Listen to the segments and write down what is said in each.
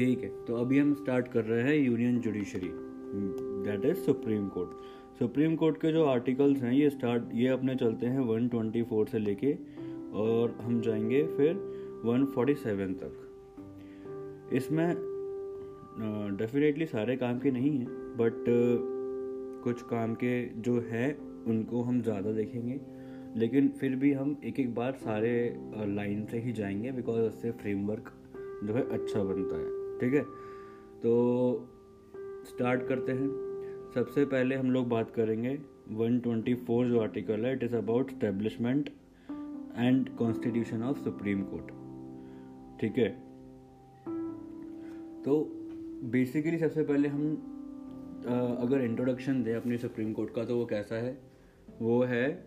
ठीक है तो अभी हम स्टार्ट कर रहे हैं union judiciary that is supreme court supreme court के जो आर्टिकल्स हैं, ये स्टार्ट ये अपने चलते हैं 124 से लेके, और हम जाएँगे फिर 147 तक। इसमें डेफिनेटली सारे काम के नहीं हैं बट कुछ काम के जो हैं, उनको हम ज़्यादा देखेंगे। लेकिन फिर भी हम एक एक बार सारे लाइन से ही जाएँगे बिकॉज़ उससे फ्रेमवर्क जो है अच्छा बनता है। ठीक है? तो स्टार्ट करते हैं। सबसे पहले हम लोग बात करेंगे 124 जो आर्टिकल है it is about establishment and constitution of supreme court ठीक है? तो बेसिकली सबसे पहले हम अगर इंट्रोडक्शन दें अपनी सुप्रीम कोर्ट का तो वो कैसा है? वो है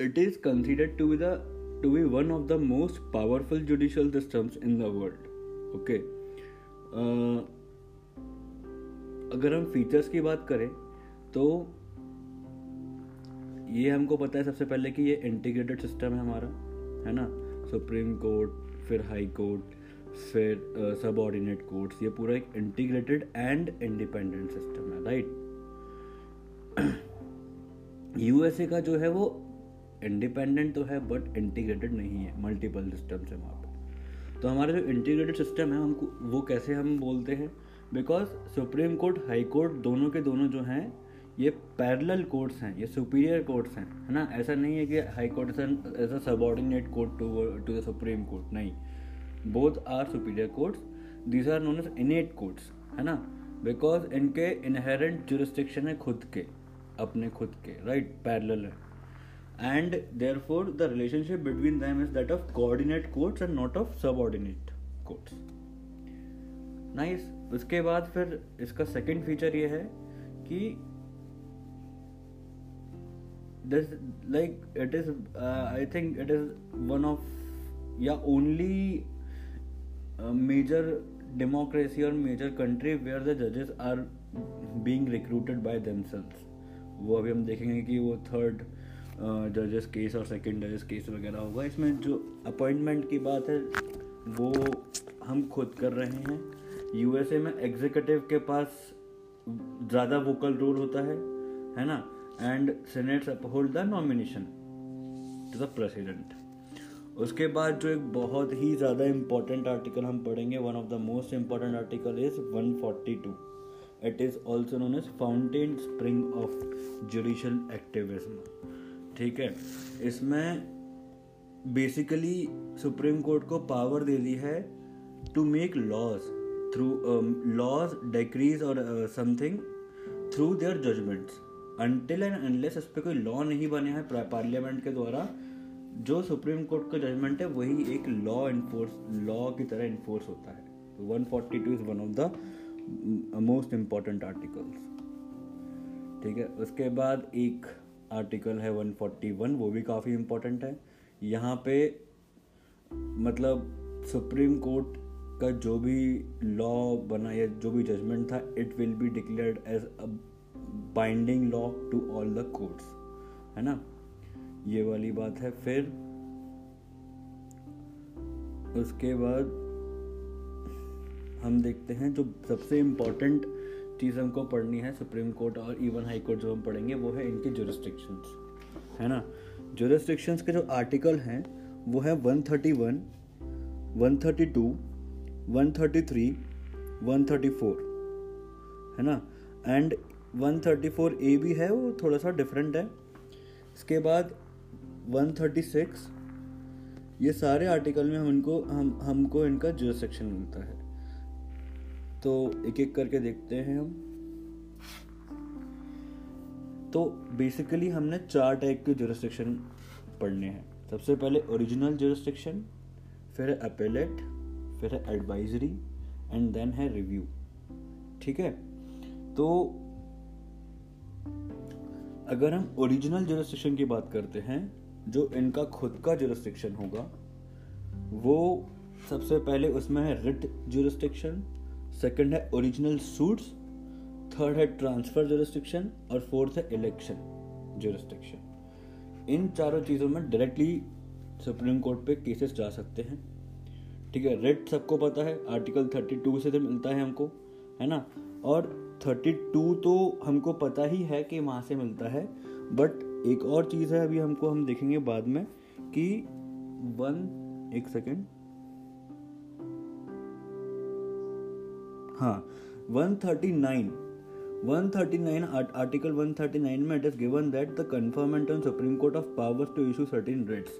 it is considered to be the to be one of the most powerful judicial systems in the world. Okay? Uh, अगर हम फीचर्स की बात करें तो ये हमको पता है सबसे पहले कि ये इंटीग्रेटेड सिस्टम है हमारा है ना? सुप्रीम कोर्ट फिर हाई कोर्ट फिर सब ऑर्डिनेट कोर्ट्स ये पूरा एक इंटीग्रेटेड एंड इंडिपेंडेंट सिस्टम है राइट यूएसए का जो है वो इंडिपेंडेंट तो है बट इंटीग्रेटेड नहीं है मल्टीपल सिस्टम से वहाँ पे। तो हमारा जो इंटीग्रेटेड सिस्टम है, हमको वो कैसे हम बोलते हैं? Because supreme court high court दोनों के दोनों जो हैं, ये पैरेलल कोर्ट्स हैं, ये सुपीरियर कोर्ट्स हैं, है ना? ऐसा नहीं है कि high court as a subordinate court to to the supreme court नहीं। Both are superior courts these are known as innate courts है ना? बिकॉज़ इनके इनहेरेंट जुरिस्टिक्शन है खुद के, अपने खुद के राइट पैरेलल है। Therefore the relationship between them is that of coordinate courts and not of subordinate courts nice उसके बाद फिर इसका सेकंड फीचर ये है कि it is uh, i think it is one of yeah only uh, major democracy or major country where the judges are being recruited by themselves वो अभी हम देखेंगे कि वो थर्ड जजेस केस और सेकंड जजेस केस वगैरह होगा। इसमें जो अपॉइंटमेंट की बात है, वो हम खुद कर रहे हैं। यूएसए में एग्जीक्यूटिव के पास ज़्यादा वोकल रोल होता है है ना? And senates uphold the nomination to the president उसके बाद जो एक बहुत ही ज़्यादा इम्पोर्टेंट आर्टिकल हम पढ़ेंगे one of the most important article is 142 it is also known as fountain spring of judicial activism ठीक है? इसमें बेसिकली सुप्रीम कोर्ट को पावर दे दी है to make laws through laws decrees और something through their judgements until and unless इस पर कोई लॉ नहीं बने हैं पार्लियामेंट के द्वारा, जो सुप्रीम कोर्ट का जजमेंट है, वही एक लॉ इन्फोर्स लॉ की तरह इन्फोर्स होता है. One forty two is one of the most important articles ठीक है? उसके बाद एक आर्टिकल है 141 वो भी काफ़ी इम्पोर्टेंट है। यहाँ पे मतलब सुप्रीम कोर्ट का जो भी लॉ बना या जो भी जजमेंट था it will be declared as a binding law to all the courts है ना? ये वाली बात है। फिर उसके बाद हम देखते हैं जो सबसे इम्पोर्टेंट चीज़ हमको पढ़नी है सुप्रीम कोर्ट और इवन हाई कोर्ट जो हम पढ़ेंगे वो है इनके जुरिस्टिक्शंस है ना? जुरिस्टिक्शंस के जो आर्टिकल हैं वो है 131, 132, 133, 134 है ना? एंड 134 ए भी है वो थोड़ा सा डिफरेंट है। इसके बाद 136 ये सारे आर्टिकल में हम इनको हम हमको इनका जुरिस्टिक्शन मिलता है। तो एक एक करके देखते हैं हम। तो बेसिकली हमने चार टाइप के जोरिस्ट्रिक्शन पढ़ने हैं। सबसे पहले ओरिजिनल जुरिस्टिक्शन फिर है अपेलेट फिर है एडवाइजरी एंड देन है रिव्यू ठीक है? तो अगर हम ओरिजिनल जुरिस्टिक्शन की बात करते हैं, जो इनका खुद का जुरिस्टिक्शन होगा, वो सबसे पहले उसमें है रिट जुरिस्टिक्शन सेकंड है ओरिजिनल सूट्स थर्ड है ट्रांसफ़र जुरिस्टिक्शन और फोर्थ है इलेक्शन जुरिस्टिक्शन इन चारों चीज़ों में डायरेक्टली सुप्रीम कोर्ट पे केसेस जा सकते हैं। ठीक है रेट सबको पता है आर्टिकल थर्टी टू से तो मिलता है हमको, है ना? और थर्टी टू तो हमको पता ही है कि वहाँ से मिलता है। बट एक और चीज़ है, अभी हमको हम देखेंगे बाद में कि वन एक सेकेंड हाँ वन थर्टी नाइन 139 139 article 139 में it is given that the conferment on supreme court of powers to issue certain writs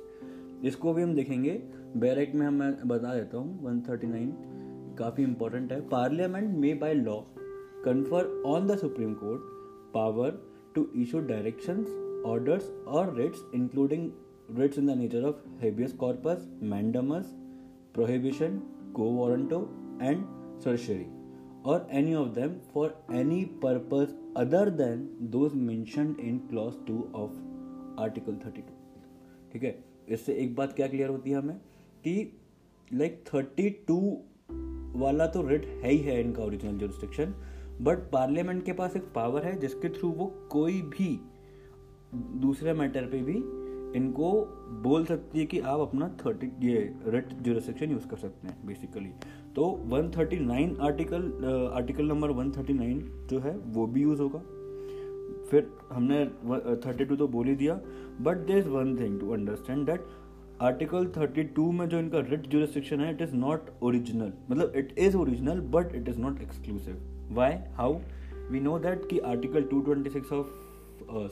इसको भी हम देखेंगे। बैरेक में हम, मैं बता देता हूँ 139 काफ़ी इंपॉर्टेंट है। Parliament may by law confer on the supreme court power to issue directions orders और writs including writs in the nature of habeas corpus mandamus prohibition quo warranto and certiorari or any of them for any purpose other than those mentioned in clause 2 of article 32 ठीक है? इससे एक बात क्या clear होती है हमें? कि लाइक like 32 वाला तो रेट है ही है इनका ओरिजिनल जुरिस्डिक्शन बट पार्लियामेंट के पास एक पावर है जिसके थ्रू वो कोई भी दूसरे मैटर पे भी इनको बोल सकती है कि आप अपना थर्टी ये रेट जुरिस्डिक्शन यूज़ कर सकते हैं बेसिकली तो 139 आर्टिकल आर्टिकल नंबर 139 जो है, वो भी यूज़ होगा। फिर हमने 32 तो बोल ही दिया। But there is one thing to understand that article 32 में जो इनका रिट जुरिस्डिक्शन है इट इज़ नॉट ओरिजिनल मतलब it is original but it is not exclusive why how we know that कि article 226 of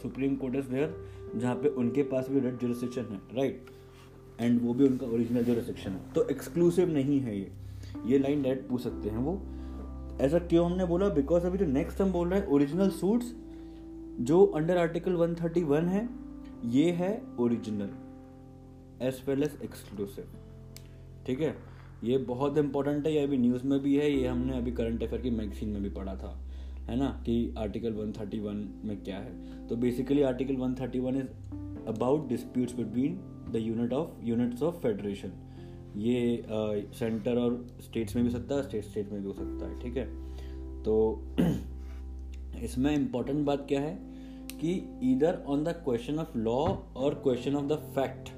supreme court is there जहाँ पे उनके पास भी रिट जुरिस्डिक्शन है राइट right? एंड वो भी उनका ओरिजिनल जुरिस्डिक्शन है। तो एक्सक्लूसिव नहीं है ये। ये लाइन डायरेक्ट पूछ सकते हैं वो। ऐसा क्यों हमने बोला? बिकॉज़ अभी जो नेक्स्ट हम बोल रहे हैं ओरिजिनल सूट्स जो अंडर आर्टिकल 131 है, ये है original as well as exclusive ठीक है? ये बहुत इंपॉर्टेंट है, ये अभी न्यूज़ में भी है, ये हमने अभी करंट अफेयर की मैगजीन में भी पढ़ा था। है ना? कि आर्टिकल 131 में क्या है। तो basically article 131 is about disputes between the unit of units of federation ये सेंटर और स्टेट्स में भी सकता है स्टेट स्टेट में भी हो सकता है, ठीक है? तो इसमें इम्पोर्टेंट बात क्या है कि इधर on the question of law और क्वेश्चन ऑफ़ द फैक्ट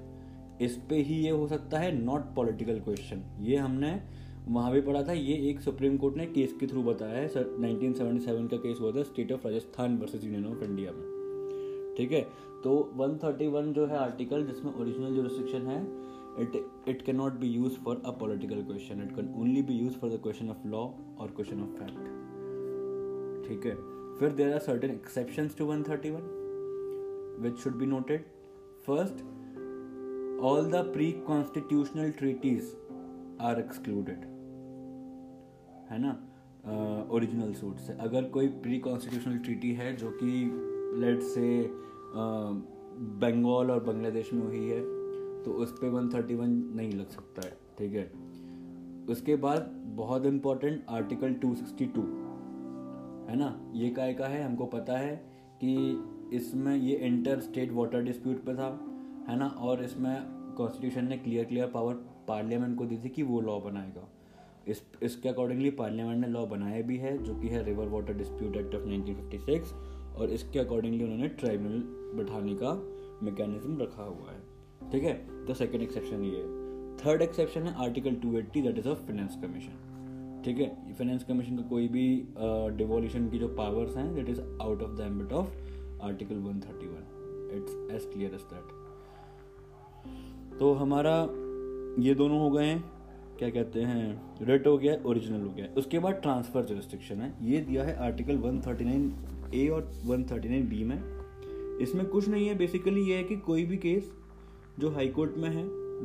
इस पे ही ये हो सकता है नॉट पॉलिटिकल क्वेश्चन ये हमने वहाँ भी पढ़ा था, ये एक सुप्रीम कोर्ट ने केस के थ्रू बताया है, सर 1977 का केस हुआ था state of Rajasthan versus union of India में, ठीक है? तो 131 जो है आर्टिकल जिसमें ओरिजिनल जो रिस्ट्रिक्शन है it it cannot be used for a political question it can only be used for the question of law or question of fact ठीक है फिर there are certain exceptions to 131 which should be noted first all the pre-constitutional treaties are excluded है ना original uh, suit से अगर कोई pre constitutional treaty है जो कि लेट से बंगाल और बांग्लादेश में हुई है तो उस पर वन थर्टी वन नहीं लग सकता है, ठीक है? उसके बाद बहुत important article two sixty two है ना? ये काय का है? हमको पता है कि इसमें ये इंटर स्टेट वाटर डिस्प्यूट पे था, है ना? और इसमें कॉन्स्टिट्यूशन ने क्लियर क्लियर पावर पार्लियामेंट को दी थी कि वो लॉ बनाएगा। इस, इसके अकॉर्डिंगली पार्लियामेंट ने लॉ बनाया भी है, जो कि है river water dispute act of 1956 और इसके अकॉर्डिंगली उन्होंने ट्राइब्यूनल बैठाने का मैकेनिज्म रखा हुआ है। ठीक है? तो सेकेंड एक्सेप्शन ये है। थर्ड एक्सेप्शन है article two eighty that is of finance commission ठीक है? फाइनेंस कमीशन का कोई भी डिवोल्यूशन uh, की जो पावर्स हैं that is out of the ambit of article one thirty one it's as clear as that तो हमारा ये दोनों हो गए हैं। क्या कहते हैं? रेट हो गया ओरिजिनल हो गया। उसके बाद ट्रांसफ़र जो रिस्ट्रिक्शन है। ये दिया है आर्टिकल 139 ए और 139 बी में। इसमें कुछ नहीं है। बेसिकली ये है कि कोई भी केस जो हाई कोर्ट में है,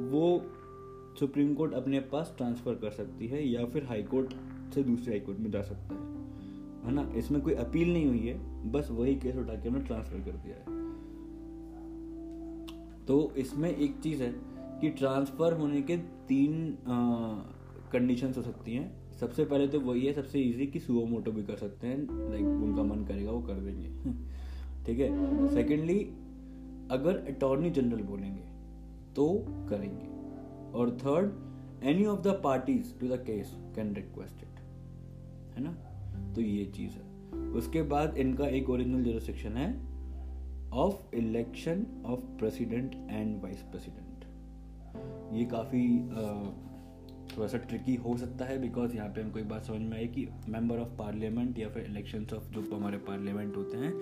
वो सुप्रीम कोर्ट अपने पास ट्रांसफ़र कर सकती है या फिर हाई कोर्ट से दूसरे हाई कोर्ट में जा सकता है। है ना? इसमें कोई अपील नहीं हुई है, बस वही केस उठा के हमने ट्रांसफ़र कर दिया है। तो इसमें एक चीज़ है कि ट्रांसफ़र होने के तीन कंडीशंस हो सकती हैं। सबसे पहले तो वही है, सबसे इजी कि सुओ मोटो भी कर सकते हैं लाइक उनका मन करेगा, वो कर देंगे। ठीक है? सेकेंडली अगर अटॉर्नी जनरल बोलेंगे तो करेंगे। और third any of the parties to the case can request it है ना? तो ये चीज़ है। उसके बाद इनका एक ओरिजिनल जुरिस्डिक्शन है of election of president and vice president ये काफ़ी थोड़ा सा ट्रिकी हो सकता है बिकॉज़ यहाँ पे हमको एक बात समझ में आई कि मेंबर ऑफ़ पार्लियामेंट या फिर इलेक्शन ऑफ़ जो हमारे पार्लियामेंट होते हैं,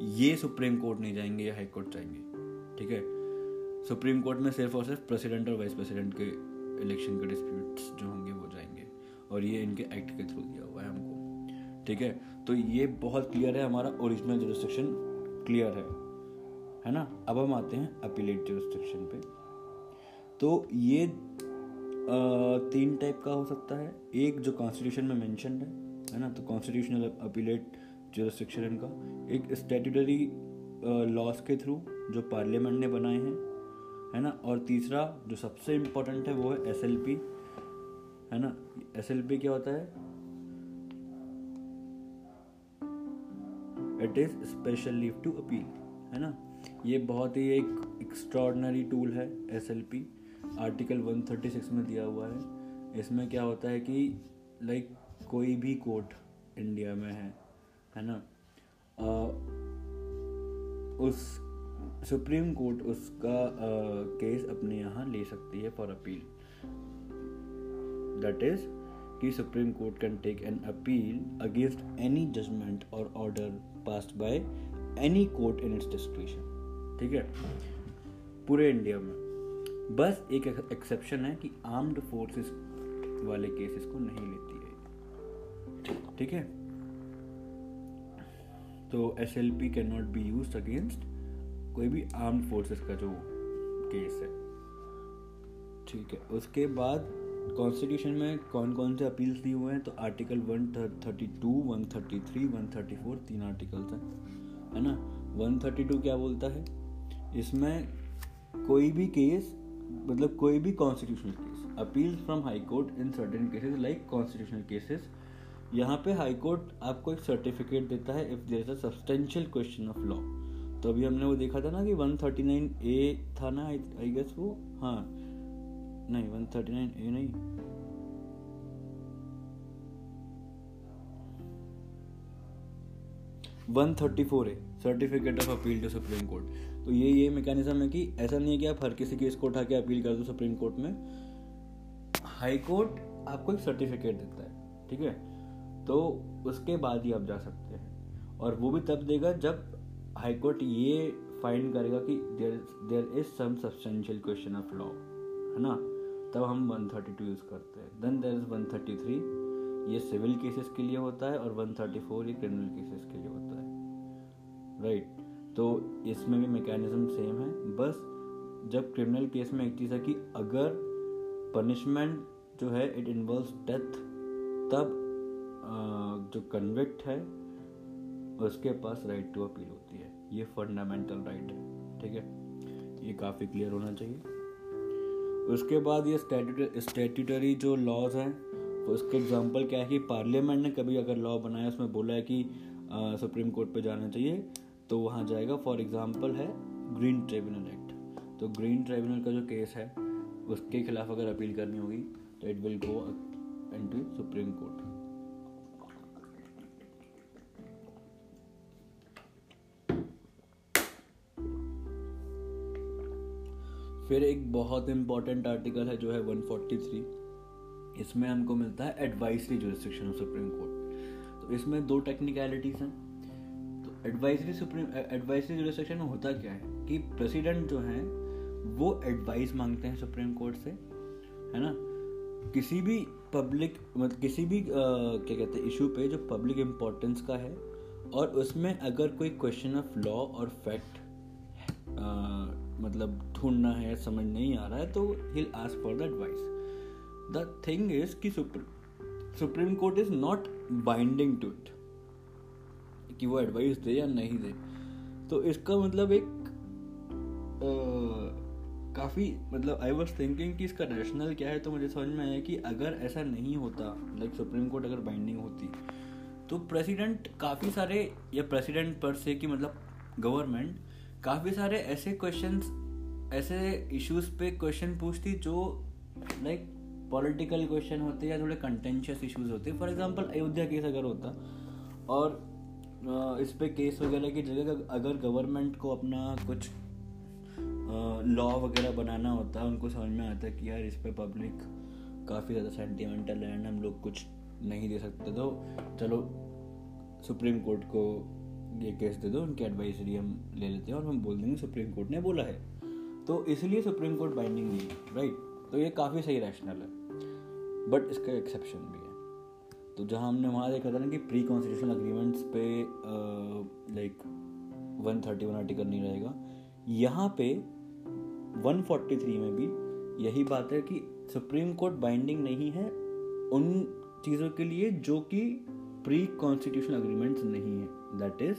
ये सुप्रीम कोर्ट नहीं जाएँगे या हाई कोर्ट जाएँगे, ठीक है? सुप्रीम कोर्ट में सिर्फ़ और सिर्फ़ प्रेसिडेंट और वाइस प्रेसिडेंट के इलेक्शन के डिस्प्यूट्स जो होंगे वो जाएँगे। और ये इनके एक्ट के थ्रू दिया हुआ है हमको। ठीक है? तो ये बहुत क्लियर है हमारा ओरिजिनल जुरिस्डिक्शन क्लियर है। है ना? अब हम आते हैं अपीलेट जुरिस्डिक्शन पे। तो ये आ, तीन टाइप का हो सकता है। एक जो कॉन्स्टिट्यूशन में मेंशन है है ना? तो कॉन्स्टिट्यूशनल अपीलेट जुरिस्डिक्शन इनका। एक स्टेटूटरी लॉस के थ्रू जो पार्लियामेंट ने बनाए हैं। है ना? और तीसरा जो सबसे इम्पोर्टेंट है वो है एस एल पी है ना? एस एल पी क्या होता है? It is special leave to appeal है ना? ये बहुत ही एक एक्स्ट्रॉर्डनरी टूल है एस एल पी आर्टिकल 136 में दिया हुआ है। इसमें क्या होता है कि लाइक कोई भी कोर्ट इंडिया में है है ना? आ, उस सुप्रीम कोर्ट उसका केस अपने यहाँ ले सकती है फॉर अपील दैट इज़ कि supreme court can take an appeal against any judgement और order passed by any court in its description ठीक है? पूरे इंडिया में. बस एक एक्सेप्शन है कि आर्म्ड फोर्सेस वाले केसेस को नहीं लेती है। ठीक है? तो S L P can not be use against कोई भी आर्म्ड फोर्सेस का जो केस है। ठीक है उसके बाद कॉन्स्टिट्यूशन में कौन कौन से अपील्स दिए हुए हैं? तो आर्टिकल 132, 133, 134 तीन आर्टिकल्स हैं। है ना? 132 क्या बोलता है? इसमें कोई भी केस मतलब कोई भी constitutional case appeal from high court in certain cases like constitutional cases यहाँ पे हाई कोर्ट आपको एक सर्टिफिकेट देता है if there is a substantial question of law तो अभी हमने वो देखा था ना कि 139 ए था ना आई गेस वो? हाँ। नहीं 139 ए नहीं। वन थर्टी फोर है certificate of appeal to supreme court तो ये ये मैकेनिज्म है कि ऐसा नहीं है कि आप हर किसी केस को उठा के अपील कर दो सुप्रीम कोर्ट में। हाई कोर्ट आपको एक सर्टिफिकेट देता है, ठीक है? तो उसके बाद ही आप जा सकते हैं। और वो भी तब देगा जब हाई कोर्ट ये फाइंड करेगा कि there there is some substantial question of law है ना? तब हम 132 यूज़ करते हैं। देन देर इज़ 133 ये सिविल केसेस के लिए होता है और 134 ये क्रिमिनल केसेस के लिए होता है। Right right. तो इसमें भी मैकेनिज्म सेम है। बस जब क्रिमिनल केस में एक चीज़ है कि अगर पनिशमेंट जो है इट इन्वॉल्व डेथ तब जो कन्विक्ट है, उसके पास राइट टू अपील होती है। ये फंडामेंटल राइट है ठीक है? ये काफ़ी क्लियर होना चाहिए। उसके बाद ये स्टेट्यूटरी जो लॉज हैं तो उसके एग्जांपल क्या है कि पार्लियामेंट ने कभी अगर लॉ बनाया उसमें बोला है कि आ, सुप्रीम कोर्ट पे जाना चाहिए तो वहाँ जाएगा। फॉर एग्जांपल है ग्रीन ट्रिब्यूनल एक्ट तो ग्रीन ट्रिब्यूनल का जो केस है उसके खिलाफ अगर अपील करनी होगी तो it will go into supreme court फिर एक बहुत इंपॉर्टेंट आर्टिकल है जो है 143 इसमें हमको मिलता है advisory jurisdiction of supreme court तो इसमें दो टेक्निकलिटीज हैं। तो एडवाइसरी सुप्रीम एडवाइजरी जुरिस्डिक्शन में होता क्या है कि प्रेसिडेंट जो हैं वो एडवाइस मांगते हैं सुप्रीम कोर्ट से है ना? किसी भी पब्लिक मतलब किसी भी आ, क्या कहते हैं इशू पे जो पब्लिक इम्पोर्टेंस का है और उसमें अगर कोई क्वेश्चन ऑफ़ लॉ और फैक्ट मतलब ढूंढना है, समझ नहीं आ रहा है तो he'll ask for the advice the thing is कि supreme court is not binding to it कि वो एडवाइस दे या नहीं दे। तो इसका मतलब एक काफ़ी मतलब आई वॉज़ थिंकिंग कि इसका रैशनल क्या है तो मुझे समझ में आया कि अगर ऐसा नहीं होता लाइक सुप्रीम कोर्ट अगर बाइंडिंग होती तो प्रेसिडेंट काफ़ी सारे, या प्रेसिडेंट पर से कि मतलब गवर्नमेंट काफ़ी सारे ऐसे क्वेश्चंस ऐसे इश्यूज़ पे क्वेश्चन पूछती जो लाइक पॉलिटिकल क्वेश्चन होते या थोड़े कंटेंशियस इश्यूज़ होते। फॉर एग्जांपल अयोध्या केस अगर होता, और इस पर केस वगैरह की जगह अगर गवर्नमेंट को अपना कुछ लॉ वगैरह बनाना होता, उनको समझ में आता कि यार इस पर पब्लिक काफ़ी ज़्यादा सेंटिमेंटल एंड हम लोग कुछ नहीं दे सकते तो चलो, सुप्रीम कोर्ट को ये केस दे दो, उनकी एडवाइसरी हम ले लेते हैं और हम बोल देंगे सुप्रीम कोर्ट ने बोला है। तो इसलिए सुप्रीम कोर्ट बाइंडिंग नहीं है राइट तो ये काफ़ी सही रैशनल है बट इसका एक्सेप्शन भी है। तो जहाँ हमने वहाँ देखा था ना कि प्री कॉन्स्टिट्यूशनल अग्रीमेंट्स पे like one thirty one article नहीं रहेगा। यहाँ पे वन फोर्टी थ्री में भी यही बात है कि सुप्रीम कोर्ट बाइंडिंग नहीं है उन चीज़ों के लिए जो कि प्री कॉन्स्टिट्यूशनल अग्रीमेंट्स नहीं है। दैट इज़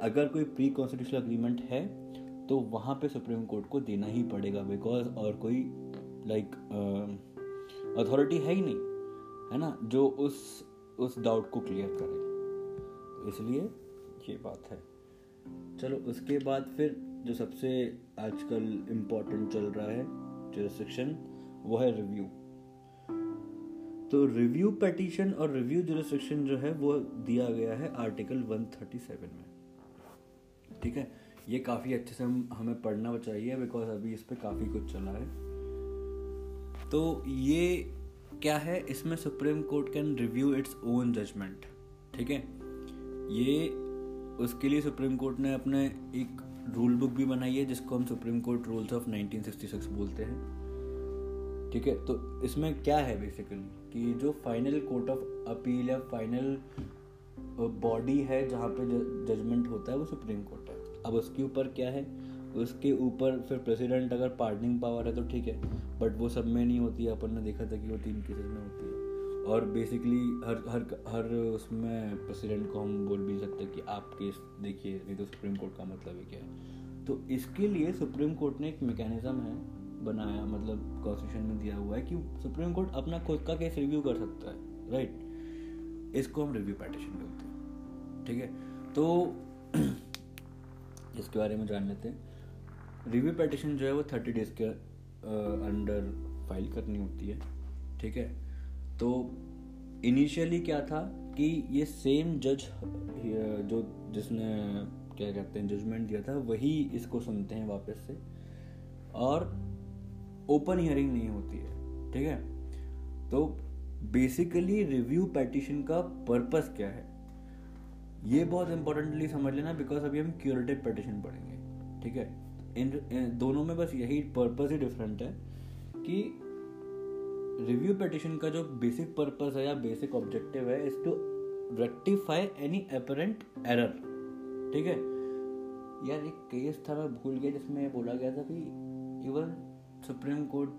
अगर कोई प्री कॉन्स्टिट्यूशनल अग्रीमेंट है तो वहाँ पे सुप्रीम कोर्ट को देना ही पड़ेगा बिकॉज़ और कोई लाइक अथॉरिटी है ही नहीं, है ना, जो उस उस डाउट को क्लियर करे। इसलिए ये बात है। चलो, उसके बाद फिर जो सबसे आजकल इम्पोर्टेंट चल रहा है जो रिस्ट्रिक्शन वो है रिव्यू तो रिव्यू पेटिशन और रिव्यू जुरिस्डिक्शन जो है, वो दिया गया है आर्टिकल 137 में। ठीक है? ये काफ़ी अच्छे से हम, हमें पढ़ना चाहिए बिकॉज़ अभी इस पर काफ़ी कुछ चला है। तो ये क्या है? इसमें supreme court can review its own judgement ठीक है? ये, उसके लिए सुप्रीम कोर्ट ने अपने एक रूल बुक भी बनाई है, जिसको हम सुप्रीम कोर्ट रूल्स ऑफ़ 1966 बोलते हैं। ठीक है? तो इसमें क्या है बेसिकली कि जो फाइनल कोर्ट ऑफ़ अपील या फाइनल बॉडी है जहाँ पे जजमेंट होता है, वो सुप्रीम कोर्ट है। अब उसके ऊपर क्या है? उसके ऊपर फिर प्रेसिडेंट अगर पार्डनिंग पावर है तो ठीक है बट वो सब में नहीं होती अपन ने देखा था कि वो तीन केसेस में होती है। और बेसिकली हर हर हर उसमें प्रेसिडेंट को हम बोल भी सकते कि आप केस देखिए, नहीं तो सुप्रीम कोर्ट का मतलब है क्या है। तो इसके लिए सुप्रीम कोर्ट ने एक मैकेनिज्म है बनाया मतलब कॉन्स्टिट्यूशन में दिया हुआ है कि सुप्रीम कोर्ट अपना खुद का केस रिव्यू कर सकता है राइट इसको हम रिव्यू पैटिशन बोलते हैं, ठीक है? तो इसके बारे में जान लेते हैं। रिव्यू पैटिशन जो है वो थर्टी डेज़ के अंडर फ़ाइल करनी होती है, ठीक है? तो इनिशियली क्या था कि ये सेम जज जो जिसने, क्या कहते हैं जजमेंट दिया था, वही इसको सुनते हैं वापस से। और ओपन हियरिंग नहीं होती है ठीक है? तो बेसिकली रिव्यू पैटिशन का पर्पस क्या है? ये बहुत इंपॉर्टेंटली समझ लेना बिकॉज़ अभी हम क्यूरेटिव पेटिशन पढ़ेंगे ठीक है? इन, दोनों में बस यही पर्पस ही डिफरेंट है कि रिव्यू पेटिशन का जो बेसिक पर्पस है या बेसिक ऑब्जेक्टिव है is to rectify any apparent error ठीक है? यार एक केस था मैं भूल गया जिसमें बोला गया था कि इवन सुप्रीम कोर्ट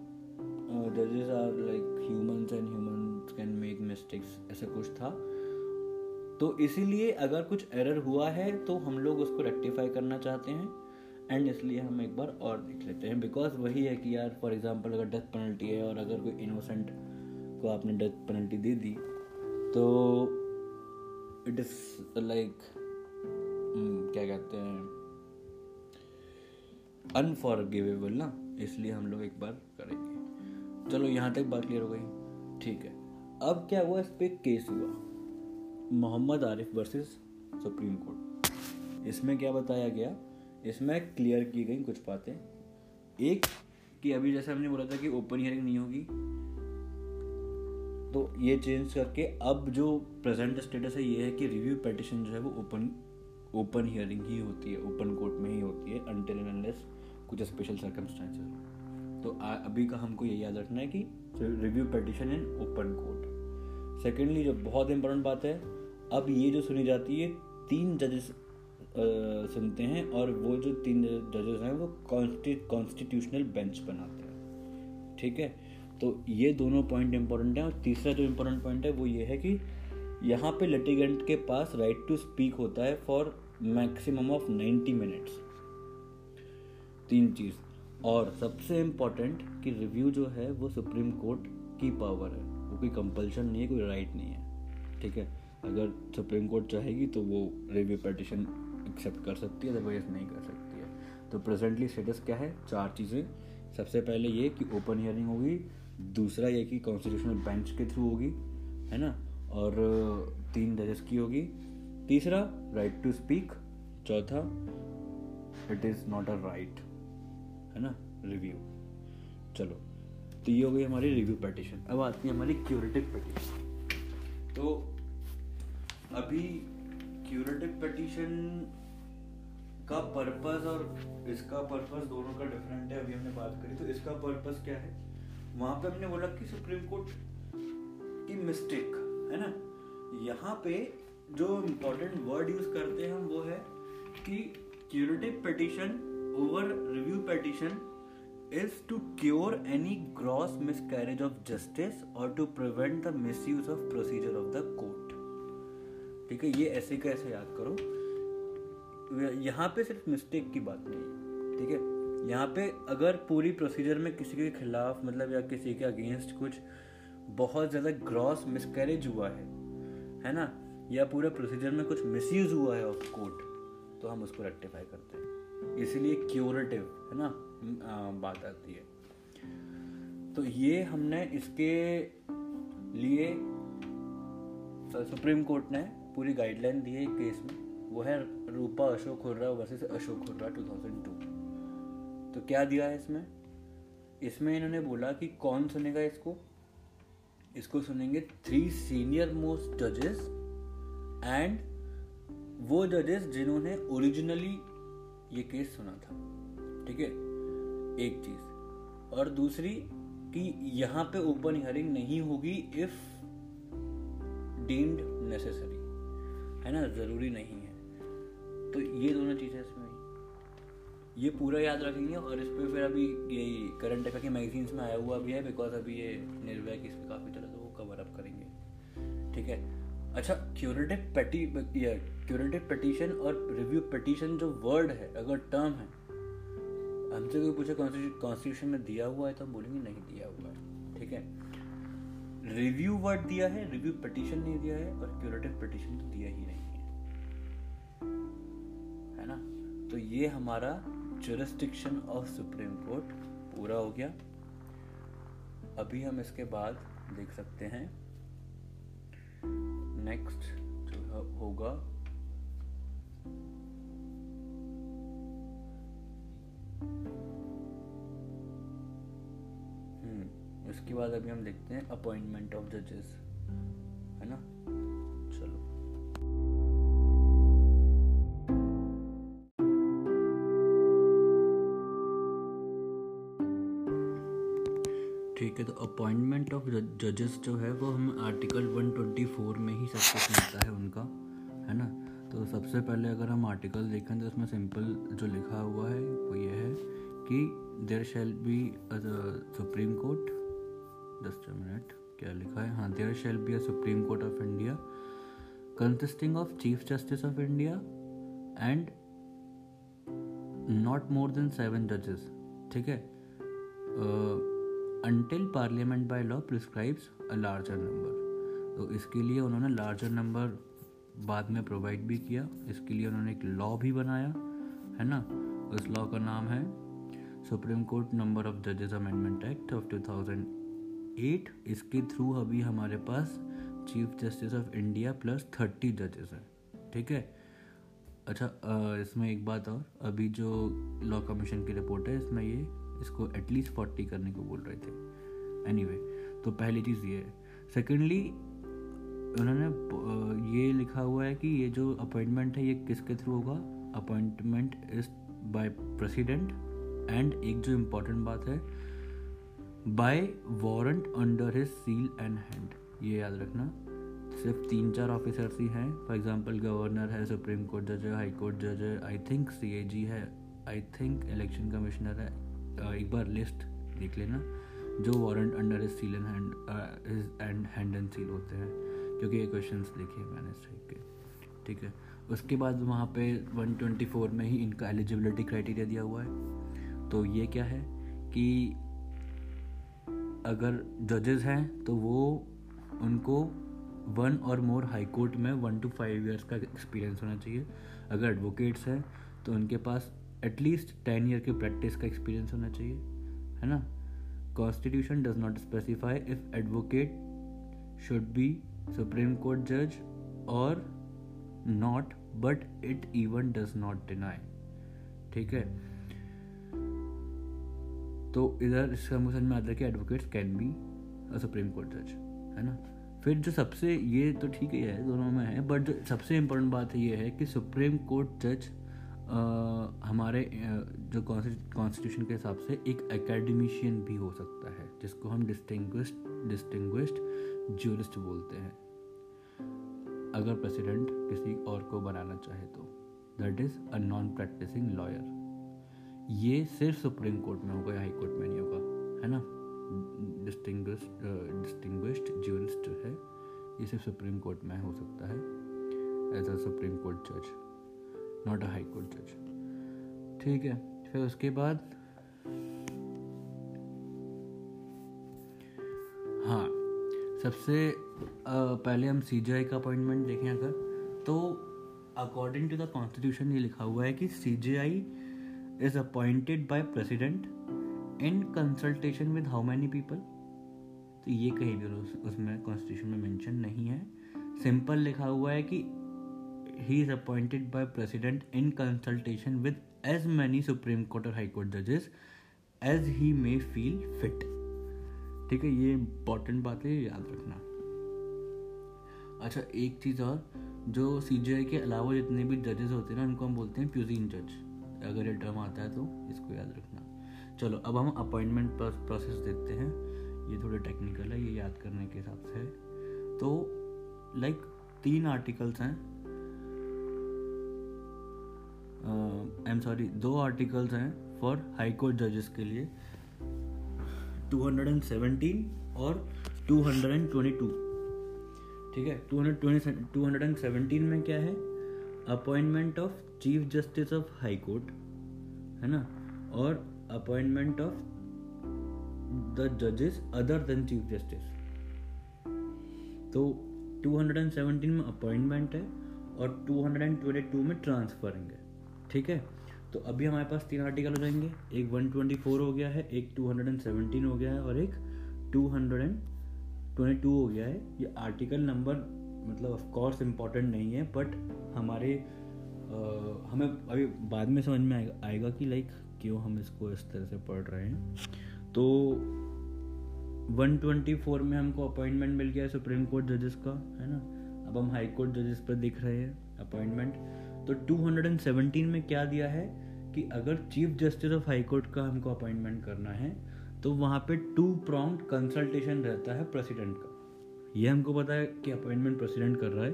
जजेस are like humans and humans can make mistakes ऐसा कुछ था। तो इसीलिए अगर कुछ एरर हुआ है तो हम लोग उसको रेक्टिफाई करना चाहते हैं। एंड इसलिए हम एक बार और देख लेते हैं। बिकॉज़ वही है कि यार फॉर एग्जांपल अगर डेथ पेनल्टी है और अगर कोई इनोसेंट को आपने डेथ पेनल्टी दे दी तो इट इज़ लाइक क्या कहते हैं अनफॉरगिवेबल ना। इसलिए हम लोग एक बार करेंगे। चलो यहाँ तक बात क्लियर हो गई। ठीक है। अब क्या हुआ? इस पर केस हुआ। Mohammad Arif versus supreme court. इसमें क्या बताया गया? इसमें क्लियर की गई कुछ बातें। एक, कि अभी जैसे हमने बोला था कि ओपन हियरिंग नहीं होगी। तो ये चेंज करके अब जो प्रेजेंट स्टेटस है, ये है कि रिव्यू पेटिशन जो है वो ओपन ओपन हियरिंग ही होती है। ओपन कोर्ट में ही होती है अनटिल अनलेस कुछ स्पेशल सर्कमस्टांसेस तो आ, अभी का हमको ये याद रखना है कि review petition in open court secondly जो बहुत इंपॉर्टेंट बात है अब ये जो सुनी जाती है तीन जजेस सुनते हैं और वो जो तीन जजेस हैं वो कॉन्स्टिट्यूशनल बेंच बनाते हैं। ठीक है? तो ये दोनों पॉइंट इंपॉर्टेंट हैं और तीसरा जो इंपॉर्टेंट पॉइंट है वो ये है कि यहाँ पे लिटिगेंट के पास राइट टू स्पीक होता है फॉर मैक्सिमम ऑफ़ 90 मिनट्स तीन चीज़। और सबसे इम्पोर्टेंट कि रिव्यू जो है, वो सुप्रीम कोर्ट की पावर है। वो कोई कंपल्शन नहीं है, कोई राइट नहीं है। ठीक है? अगर सुप्रीम कोर्ट चाहेगी तो वो रिव्यू पटिशन एक्सेप्ट कर सकती है अदरवाइज़ नहीं कर सकती है। तो प्रेजेंटली स्टेटस क्या है? चार चीज़ें। सबसे पहले ये कि ओपन हियरिंग होगी। दूसरा ये कि कॉन्स्टिट्यूशनल बेंच के थ्रू होगी। है ना? और तीन जजेस की होगी। तीसरा राइट टू स्पीक चौथा it is not a right है ना रिव्यू चलो तो ये हो गई हमारी रिव्यू पटिशन अब आती है हमारी क्यूरेटिव पटिशन तो अभी क्यूरेटिव पटिशन का पर्पस और इसका पर्पस दोनों का डिफरेंट है, अभी हमने बात करी तो इसका पर्पस क्या है? वहाँ पे हमने बोला कि सुप्रीम कोर्ट की मिस्टेक है ना? यहाँ पे जो इम्पोर्टेंट वर्ड यूज़ करते हैं हम वो है कि curative petition over review petition is to cure any gross miscarriage of justice or to prevent the misuse of procedure of the court. ठीक है, ये ऐसे कैसे याद करो। यहाँ पे सिर्फ़ मिस्टेक की बात नहीं ठीक है? यहाँ पे अगर पूरी प्रोसीजर में किसी के खिलाफ मतलब या किसी के अगेंस्ट कुछ बहुत ज़्यादा ग्रॉस मिसकैरेज हुआ है है ना? या पूरे प्रोसीजर में कुछ मिसयूज हुआ है ऑफ़ कोर्ट तो हम उसको रेक्टिफाई करते हैं इसीलिए क्योरेटिव है ना? बात आती है। तो ये हमने इसके लिए सुप्रीम कोर्ट ने पूरी गाइडलाइन दी है केस में। वो है रूपा अशोक खुर्रा वर्सेस अशोक खुर्रा 2002 तो क्या दिया है इसमें? इसमें इन्होंने बोला कि कौन सुनेगा इसको? इसको सुनेंगे थ्री सीनियर मोस्ट जजेस एंड वो जजेस जिन्होंने ओरिजिनली ये केस सुना था, ठीक है? एक चीज़। और दूसरी कि यहाँ पे ओपन हियरिंग नहीं होगी इफ़ डीम्ड नेसेसरी है ना? ज़रूरी नहीं है। तो ये दोनों चीज़ें इसमें ये पूरा याद रखेंगे और इस पर फिर अभी यही करंट अफेयर की मैगजीन्स में आया हुआ भी है बिकॉज़ अभी ये निर्भया की इस पर काफ़ी तरह से वो कवर अप करेंगे, ठीक है? अच्छा क्यूरेटिव पेटी क्यूरेटिव पटिशन और रिव्यू पटिशन जो वर्ड है, अगर टर्म है, हमसे कोई पूछे कॉन्स्टिट्यूशन में दिया हुआ है तो हम बोलेंगे नहीं दिया हुआ है, ठीक है? रिव्यू वर्ड दिया है रिव्यू पिटिशन नहीं दिया है, और क्यूरेटिव पिटिशन तो दिया ही नहीं है है ना? तो ये हमारा जुरिस्टिक्शन ऑफ़ सुप्रीम कोर्ट पूरा हो गया। अभी हम इसके बाद देख सकते हैं। नेक्स्ट जो होगा उसके बाद अभी हम देखते हैं अपॉइंटमेंट ऑफ़ जजेस है ना? तो अपॉइंटमेंट ऑफ़ जजेस जो है वो हम आर्टिकल 124 में ही सब कुछ मिलता है उनका, है ना? तो सबसे पहले अगर हम आर्टिकल देखें तो उसमें सिंपल जो लिखा हुआ है वो ये है कि there shall be supreme court just minute क्या लिखा है? हाँ there shall be a supreme court of India consisting of chief justice of India and not more than seven जजेस ठीक है? Until parliament by law prescribes a larger number तो इसके लिए उन्होंने लार्जर नंबर बाद में प्रोवाइड भी किया। इसके लिए उन्होंने एक लॉ भी बनाया, है ना? उस लॉ का नाम है सुप्रीम कोर्ट नंबर ऑफ़ जजेस अमेंडमेंट एक्ट ऑफ़ 2008 इसके थ्रू अभी हमारे पास chief justice of India plus thirty जजेस हैं। ठीक है? अच्छा इसमें एक बात और। अभी जो लॉ कमीशन की रिपोर्ट है, इसमें ये इसको एटलीस्ट फोर्टी करने को बोल रहे थे। एनीवे anyway, तो पहली चीज़ ये है। सेकेंडली उन्होंने ये लिखा हुआ है कि ये जो अपॉइंटमेंट है ये किसके थ्रू होगा? Appointment is by president and एक जो इम्पोर्टेंट बात है by warrant under his seal and hand ये याद रखना। सिर्फ़ तीन चार ऑफिसर्स ही हैं। फॉर एग्जांपल गवर्नर है सुप्रीम कोर्ट जज है हाई कोर्ट जज है आई थिंक CAG है आई थिंक इलेक्शन कमिश्नर है एक बार लिस्ट देख लेना, जो warrant under is seal and and hand and seal होते हैं, क्योंकि ये क्वेश्चन लिखे मैंने के, ठीक है? उसके बाद वहाँ पे 124 में ही इनका एलिजिबिलिटी क्राइटेरिया दिया हुआ है। तो ये क्या है कि अगर जजेस हैं तो वो उनको वन और मोर हाई कोर्ट में वन टू फाइव ईयर्स का एक्सपीरियंस होना चाहिए। अगर एडवोकेट्स हैं तो उनके पास एटलीस्ट टेन ईयर की प्रैक्टिस का एक्सपीरियंस होना चाहिए, है ना? Constitution does not specify if advocate should be supreme court जज और not but it even does not deny ठीक है? तो इधर इससे हमको समझ में आता है कि advocates can be supreme court जज है ना? फिर जो सबसे ये तो ठीक ही है, दोनों में है बट जो सबसे इम्पोर्टेंट बात ये है कि सुप्रीम कोर्ट जज हमारे जो कॉन्स्टिट्यूशन के हिसाब से एक एकेडमिशियन भी हो सकता है, जिसको हम डिस्टिंग्विश्ड डिस्टिंग्विश्ड ज्यूरिस्ट बोलते हैं। अगर प्रेसिडेंट किसी और को बनाना चाहे तो। That is a non practicing lawyer ये सिर्फ़ सुप्रीम कोर्ट में होगा या हाई कोर्ट में नहीं होगा, है ना? डिस्टिंग्विश्ड डिस्टिंग्विश्ड ज्यूरिस्ट है, ये सिर्फ़ सुप्रीम कोर्ट में हो सकता है एज अ सुप्रीम कोर्ट जज नॉट अ हाई कोर्ट जज। ठीक है, फिर उसके बाद? हाँ सबसे पहले हम सी का अपॉइंटमेंट देखें अगर तो अकॉर्डिंग टू द कॉन्स्टिट्यूशन ये लिखा हुआ है कि C J I is appointed by president in consultation with how many people तो ये कहीं भी उसमें कॉन्स्टिट्यूशन में मेंशन नहीं है। सिंपल लिखा हुआ है कि he is appointed by president in consultation with as many supreme court और high court judges as he may feel fit. ठीक है ये इंपॉर्टेंट बात है याद रखना। अच्छा एक चीज़ और जो सी जी आई के अलावा जितने भी जजेस होते हैं ना उनको हम बोलते हैं प्यूजिन जज अगर ये टर्म आता है तो इसको याद रखना। चलो अब हम अपॉइंटमेंट प्रोसेस देखते हैं। ये थोड़े टेक्निकल है ये याद करने के हिसाब से तो लाइक like, तीन आर्टिकल्स हैं। आई एम सॉरी दो आर्टिकल्स हैं फॉर हाई कोर्ट जजेस के लिए। 217 और 222 ठीक है? 220 217 में क्या है? Appointment of chief justice of high court है ना? और अपॉइंटमेंट ऑफ़ द जजेस अदर देन चीफ जस्टिस तो 217 में अपॉइंटमेंट है और 222 में ट्रांसफरिंग है। ठीक है? तो अभी हमारे पास तीन आर्टिकल हो जाएँगे। एक 124 हो गया है एक 217 हो गया है और एक 222 हो गया है। ये आर्टिकल नंबर मतलब ऑफ़ कोर्स इम्पोर्टेंट नहीं है बट हमारे आ, हमें अभी बाद में समझ में आएगा, आएगा कि लाइक क्यों हम इसको इस तरह से पढ़ रहे हैं। तो 124 में हमको अपॉइंटमेंट मिल गया है सुप्रीम कोर्ट जजेस का है ना? अब हम हाई कोर्ट जजेस पर दिख रहे हैं अपॉइंटमेंट तो 217 में क्या दिया है कि अगर chief justice of high court का हमको अपॉइंटमेंट करना है तो वहाँ पे टू प्रॉन्ग कंसल्टेशन रहता है प्रेसिडेंट का। ये हमको पता है कि अपॉइंटमेंट प्रेसिडेंट कर रहा है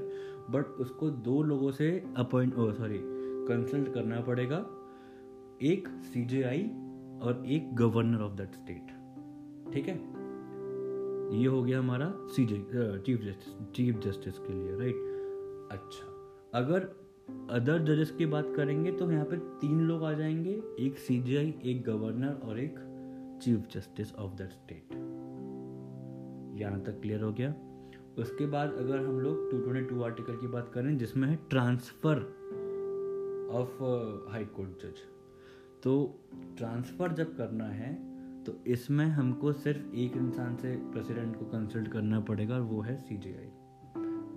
बट उसको दो लोगों से अपॉइंट सॉरी कंसल्ट करना पड़ेगा। एक सी और एक गवर्नर ऑफ़ दैट स्टेट ठीक है? ये हो गया हमारा CJ chief justice chief justice के लिए राइट अच्छा। अगर अदर जजेस की बात करेंगे तो यहाँ पे तीन लोग आ जाएँगे, एक सीजीआई एक गवर्नर और एक chief justice of the state यहाँ तक क्लियर हो गया। उसके बाद अगर हम लोग टू ट्वेंटी टू आर्टिकल की बात करें, जिसमें है ट्रांसफ़र ऑफ़ हाई कोर्ट जज तो ट्रांसफ़र जब करना है तो इसमें हमको सिर्फ़ एक इंसान से प्रेसिडेंट को कंसल्ट करना पड़ेगा, और वो है सीजीआई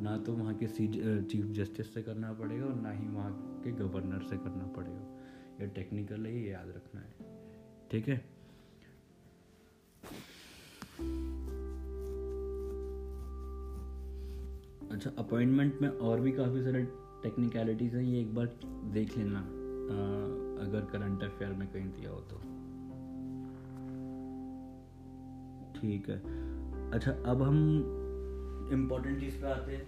ना तो वहाँ के चीफ जस्टिस से करना पड़ेगा और ना ही वहाँ के गवर्नर से करना पड़ेगा। ये टेक्निकल है, ये याद रखना है। ठीक है? अच्छा अपॉइंटमेंट में और भी काफ़ी सारे टेक्निकलिटीज़ हैं, ये एक बार देख लेना अगर करंट अफेयर में कहीं दिया हो तो। ठीक है। अच्छा अब हम इम्पोर्टेंट चीज़ पे आते हैं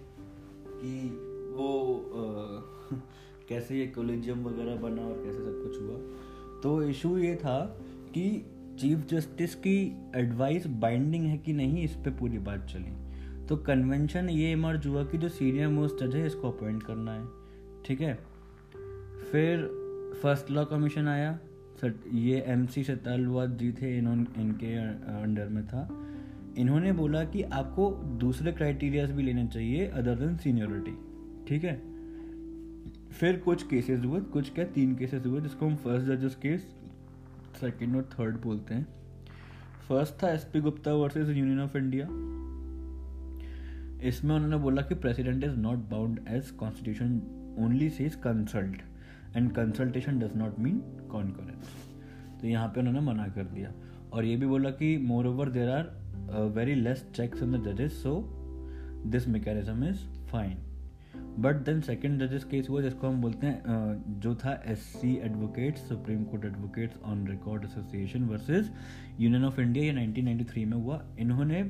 कि वो आ, कैसे ये कोलिजियम वगैरह बना और कैसे सब कुछ हुआ। तो इशू ये था कि चीफ जस्टिस की एडवाइस बाइंडिंग है कि नहीं इस पर पूरी बात चली। तो कन्वेंशन ये इमर्ज हुआ कि जो सीनियर मोस्ट जज है इसको अपॉइंट करना है। ठीक है? फिर फ़र्स्ट लॉ कमीशन आया। ये एम सी शतालवाद जी थे इन्होंने इनके अंडर में था। इन्होंने बोला कि आपको दूसरे क्राइटेरियाज भी लेने चाहिए अदर देन सीनियोरिटी ठीक है? फिर कुछ केसेस हुए, कुछ क्या? तीन केसेस हुए, जिसको हम फ़र्स्ट जजेस केस सेकंड और थर्ड बोलते हैं। फ़र्स्ट था S P Gupta versus union of India इसमें उन्होंने बोला कि president is not bound as constitution only says consult and consultation does not mean concurrence तो यहाँ पे उन्होंने मना कर दिया। और ये भी बोला कि moreover there are very less checks in the जजेस so this mechanism is fine but then second जजेस केस हुआ जिसको हम बोलते हैं uh, जो था S C advocates supreme court advocates on record association versus union of India ये 1993 में हुआ। इन्होंने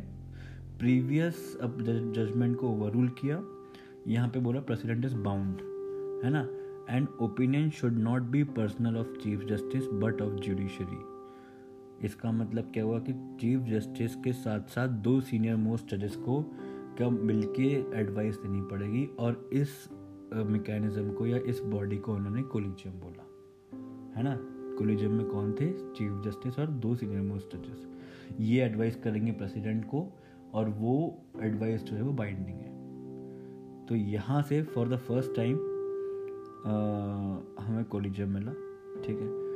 प्रीवियस जजमेंट को ओवररूल किया। यहाँ पे बोला प्रेसिडेंट इज़ बाउंड है ना? And opinion should not be personal of chief justice but of judiciary इसका मतलब क्या हुआ कि चीफ जस्टिस के साथ साथ दो सीनियर मोस्ट जजेस को क्या मिलके एडवाइस देनी पड़ेगी और इस मैकेनिज्म को या इस बॉडी को उन्होंने कोलिजियम बोला। है ना? कोलिजियम में कौन थे? चीफ जस्टिस और दो सीनियर मोस्ट जजेस। ये एडवाइस करेंगे प्रेसिडेंट को और वो एडवाइस जो है वो बाइंडिंग है। तो यहाँ से फॉर द फ़र्स्ट टाइम हमें कोलिजियम मिला, ठीक है?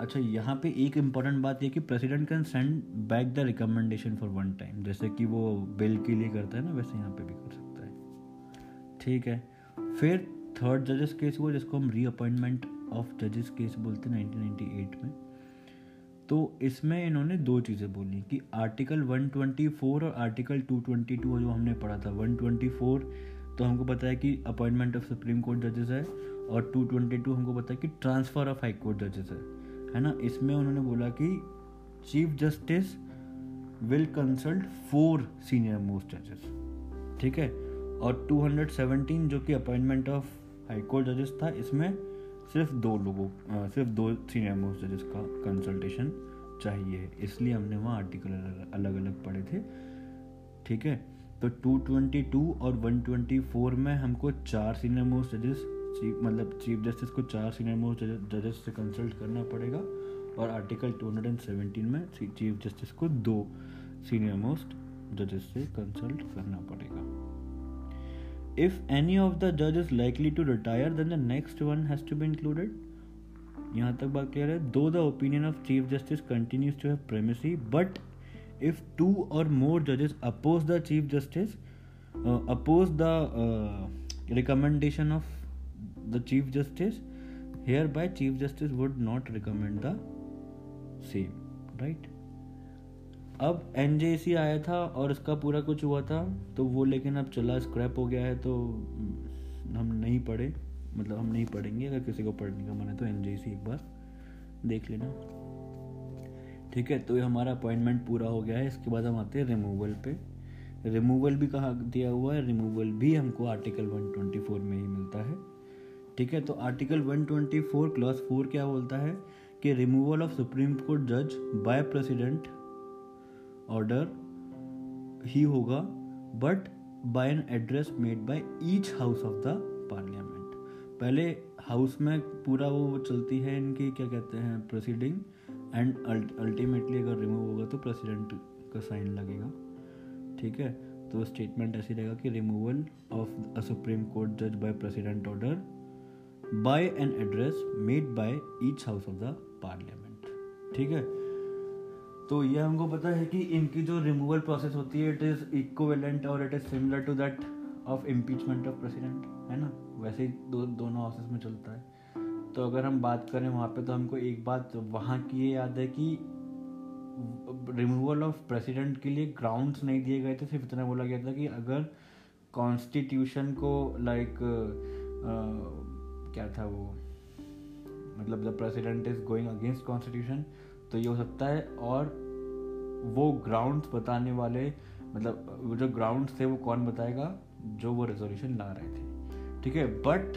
अच्छा यहाँ पे एक इंपॉर्टेंट बात ये कि president can send back the recommendation for one time जैसे कि वो बिल के लिए करता है ना, वैसे यहाँ पे भी कर सकता है। ठीक है। फिर थर्ड जजेस केस हुआ, जिसको हम रीअपॉइंटमेंट ऑफ़ जजेस केस बोलते हैं 1998 में। तो इसमें इन्होंने दो चीज़ें बोली कि आर्टिकल 124 और आर्टिकल 222 जो हमने पढ़ा था 124 तो हमको पता है कि अपॉइंटमेंट ऑफ़ सुप्रीम कोर्ट जजेस है, और 222 हमको पता है कि ट्रांसफ़र ऑफ़ हाई कोर्ट जजेस है। है ना? इसमें उन्होंने बोला कि chief justice will consult four senior most जजेस ठीक है? और 217 जो कि अपॉइंटमेंट ऑफ़ हाई कोर्ट जजेस था, इसमें सिर्फ़ दो लोगों सिर्फ़ दो सीनियर मोस्ट जजेस का कंसल्टेशन चाहिए। इसलिए हमने वहाँ आर्टिकल अलग अलग पढ़े थे। ठीक है? तो 222 और 124 में हमको चार सीनियर मोस्ट जजेस चीफ मतलब चीफ जस्टिस को चार सीनियर मोस्ट जजेस से कंसल्ट करना पड़ेगा और आर्टिकल 217 में चीफ जस्टिस को दो सीनियर मोस्ट जजेस से कंसल्ट करना पड़ेगा। इफ़ एनी ऑफ़ द जज is likely to retire then the next one has to be included यहाँ तक बात क्लियर है। Though the opinion of chief justice continues to have primacy but if two और more जजेस oppose the chief justice oppose the recommendation of the chief justice hereby chief justice would not recommend the same, right? अब NJC आया था और इसका पूरा कुछ हुआ था तो वो लेकिन अब चला स्क्रैप हो गया है तो हम नहीं पढ़े मतलब हम नहीं पढ़ेंगे, अगर किसी को पढ़ने का मन है तो एनजेसी एक बार देख लेना। ठीक है तो ये हमारा अपॉइंटमेंट पूरा हो गया है, इसके बाद हम आते हैं रिमूवल पे। रिमूवल भी कहा दिया हुआ है रिमूवल भी हमको आर्टिकल 124 में ही मिलता है। ठीक है तो आर्टिकल 124 क्लास फोर क्या बोलता है कि रिमूवल ऑफ़ सुप्रीम कोर्ट जज बाय प्रेसिडेंट ऑर्डर ही होगा but by an address made by each house of the parliament पहले हाउस में पूरा वो चलती है इनकी, क्या कहते हैं प्रोसीडिंग एंड अल्टीमेटली अगर रिमूव होगा तो प्रेसिडेंट का साइन लगेगा। ठीक है तो स्टेटमेंट ऐसी रहेगा कि removal of a supreme court जज by president order by an address made by each house of the parliament ठीक है? तो ये हमको पता है कि इनकी जो रिमूवल प्रोसेस होती है इट इज़ इक्वेलेंट और it is similar to that of impeachment of president है ना? वैसे ही दो दोनों हाउसेस में चलता है। तो अगर हम बात करें वहाँ पे तो हमको एक बात वहाँ की ये याद है कि रिमूवल ऑफ़ प्रेसिडेंट के लिए ग्राउंड्स नहीं दिए गए थे सिर्फ़ इतना बोला गया था कि अगर कॉन्स्टिट्यूशन को लाइक like, क्या था वो? मतलब the president is going against constitution तो ये हो सकता है। और वो ग्राउंड्स बताने वाले मतलब वो जो ग्राउंड्स थे, वो कौन बताएगा? जो वो रेजोल्यूशन ला रहे थे। ठीक है? बट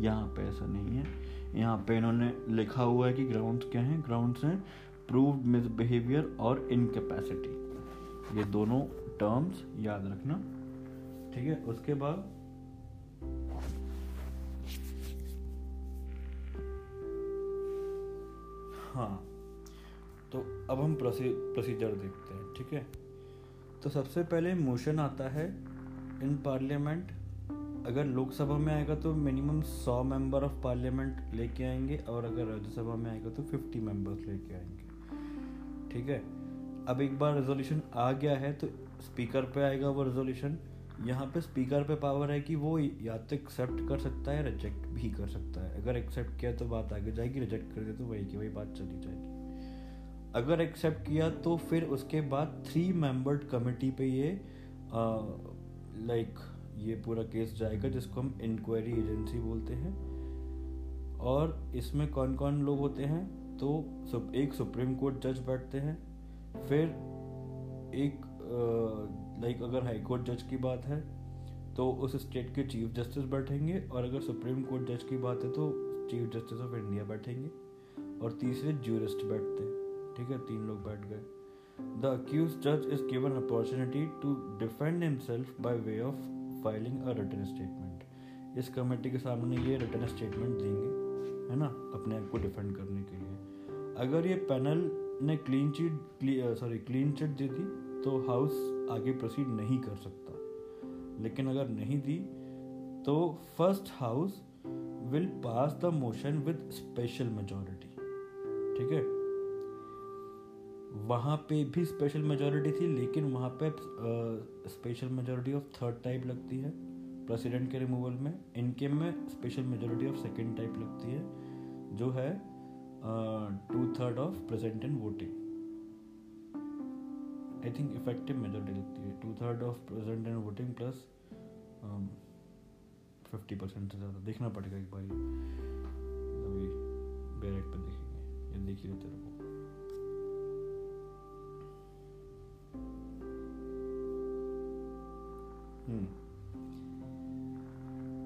यहाँ पे ऐसा नहीं है। यहाँ पे इन्होंने लिखा हुआ है कि ग्राउंड्स क्या हैं? ग्राउंड्स हैं प्रूव मिसबिहेवियर और इनकेपेसिटी ये दोनों टर्म्स याद रखना। ठीक है? उसके बाद हाँ तो अब हम प्रोसीजर देखते हैं, ठीक है? तो सबसे पहले मोशन आता है इन पार्लियामेंट अगर लोकसभा में आएगा तो मिनिमम सौ मेंबर ऑफ़ पार्लियामेंट लेके आएँगे, और अगर राज्यसभा में आएगा तो फिफ्टी मेंबर्स लेके आएँगे, ठीक है? अब एक बार रेजोल्यूशन आ गया है तो स्पीकर पे आएगा वो रेजोल्यूशन यहाँ पे स्पीकर पे पावर है कि वो या तो एक्सेप्ट कर सकता है रिजेक्ट भी कर सकता है। अगर एक्सेप्ट किया तो बात आगे जाएगी रिजेक्ट कर दे तो वही की वही बात चली जाएगी। अगर एक्सेप्ट किया तो फिर उसके बाद थ्री मेंबर्ड कमेटी पे ये लाइक ये पूरा केस जाएगा, जिसको हम इंक्वायरी एजेंसी बोलते हैं। और इसमें कौन कौन लोग होते हैं? तो एक सुप्रीम कोर्ट जज बैठते हैं। फिर एक लाइक अगर हाई कोर्ट जज की बात है तो उस स्टेट के चीफ जस्टिस बैठेंगे और अगर सुप्रीम कोर्ट जज की बात है तो चीफ जस्टिस ऑफ़ इंडिया बैठेंगे और तीसरे ज्यूरिस्ट बैठते हैं। ठीक है, तीन लोग बैठ गए। द अक्यूज जज is given opportunity to defend himself by way of filing a return statement इस कमेटी के सामने ये रिटर्न स्टेटमेंट देंगे, है ना, अपने आप को डिफेंड करने के लिए। अगर ये पैनल ने clean chit sorry clean chit दी थी तो हाउस आगे प्रोसीड नहीं कर सकता। लेकिन अगर नहीं दी तो first house will pass the motion with special majority ठीक है? वहाँ पे भी स्पेशल मेजोरिटी थी, लेकिन वहाँ पे special majority of third type लगती है प्रेसिडेंट के रिमूवल में। इनके में special majority of second type लगती है, जो है two third of present and voting I think effective majority लगती है two third of present and voting plus fifty percent से ज़्यादा देखना पड़ेगा एक बार अभी बैरेट पे देखेंगे ये देखिए तेरे को Hmm.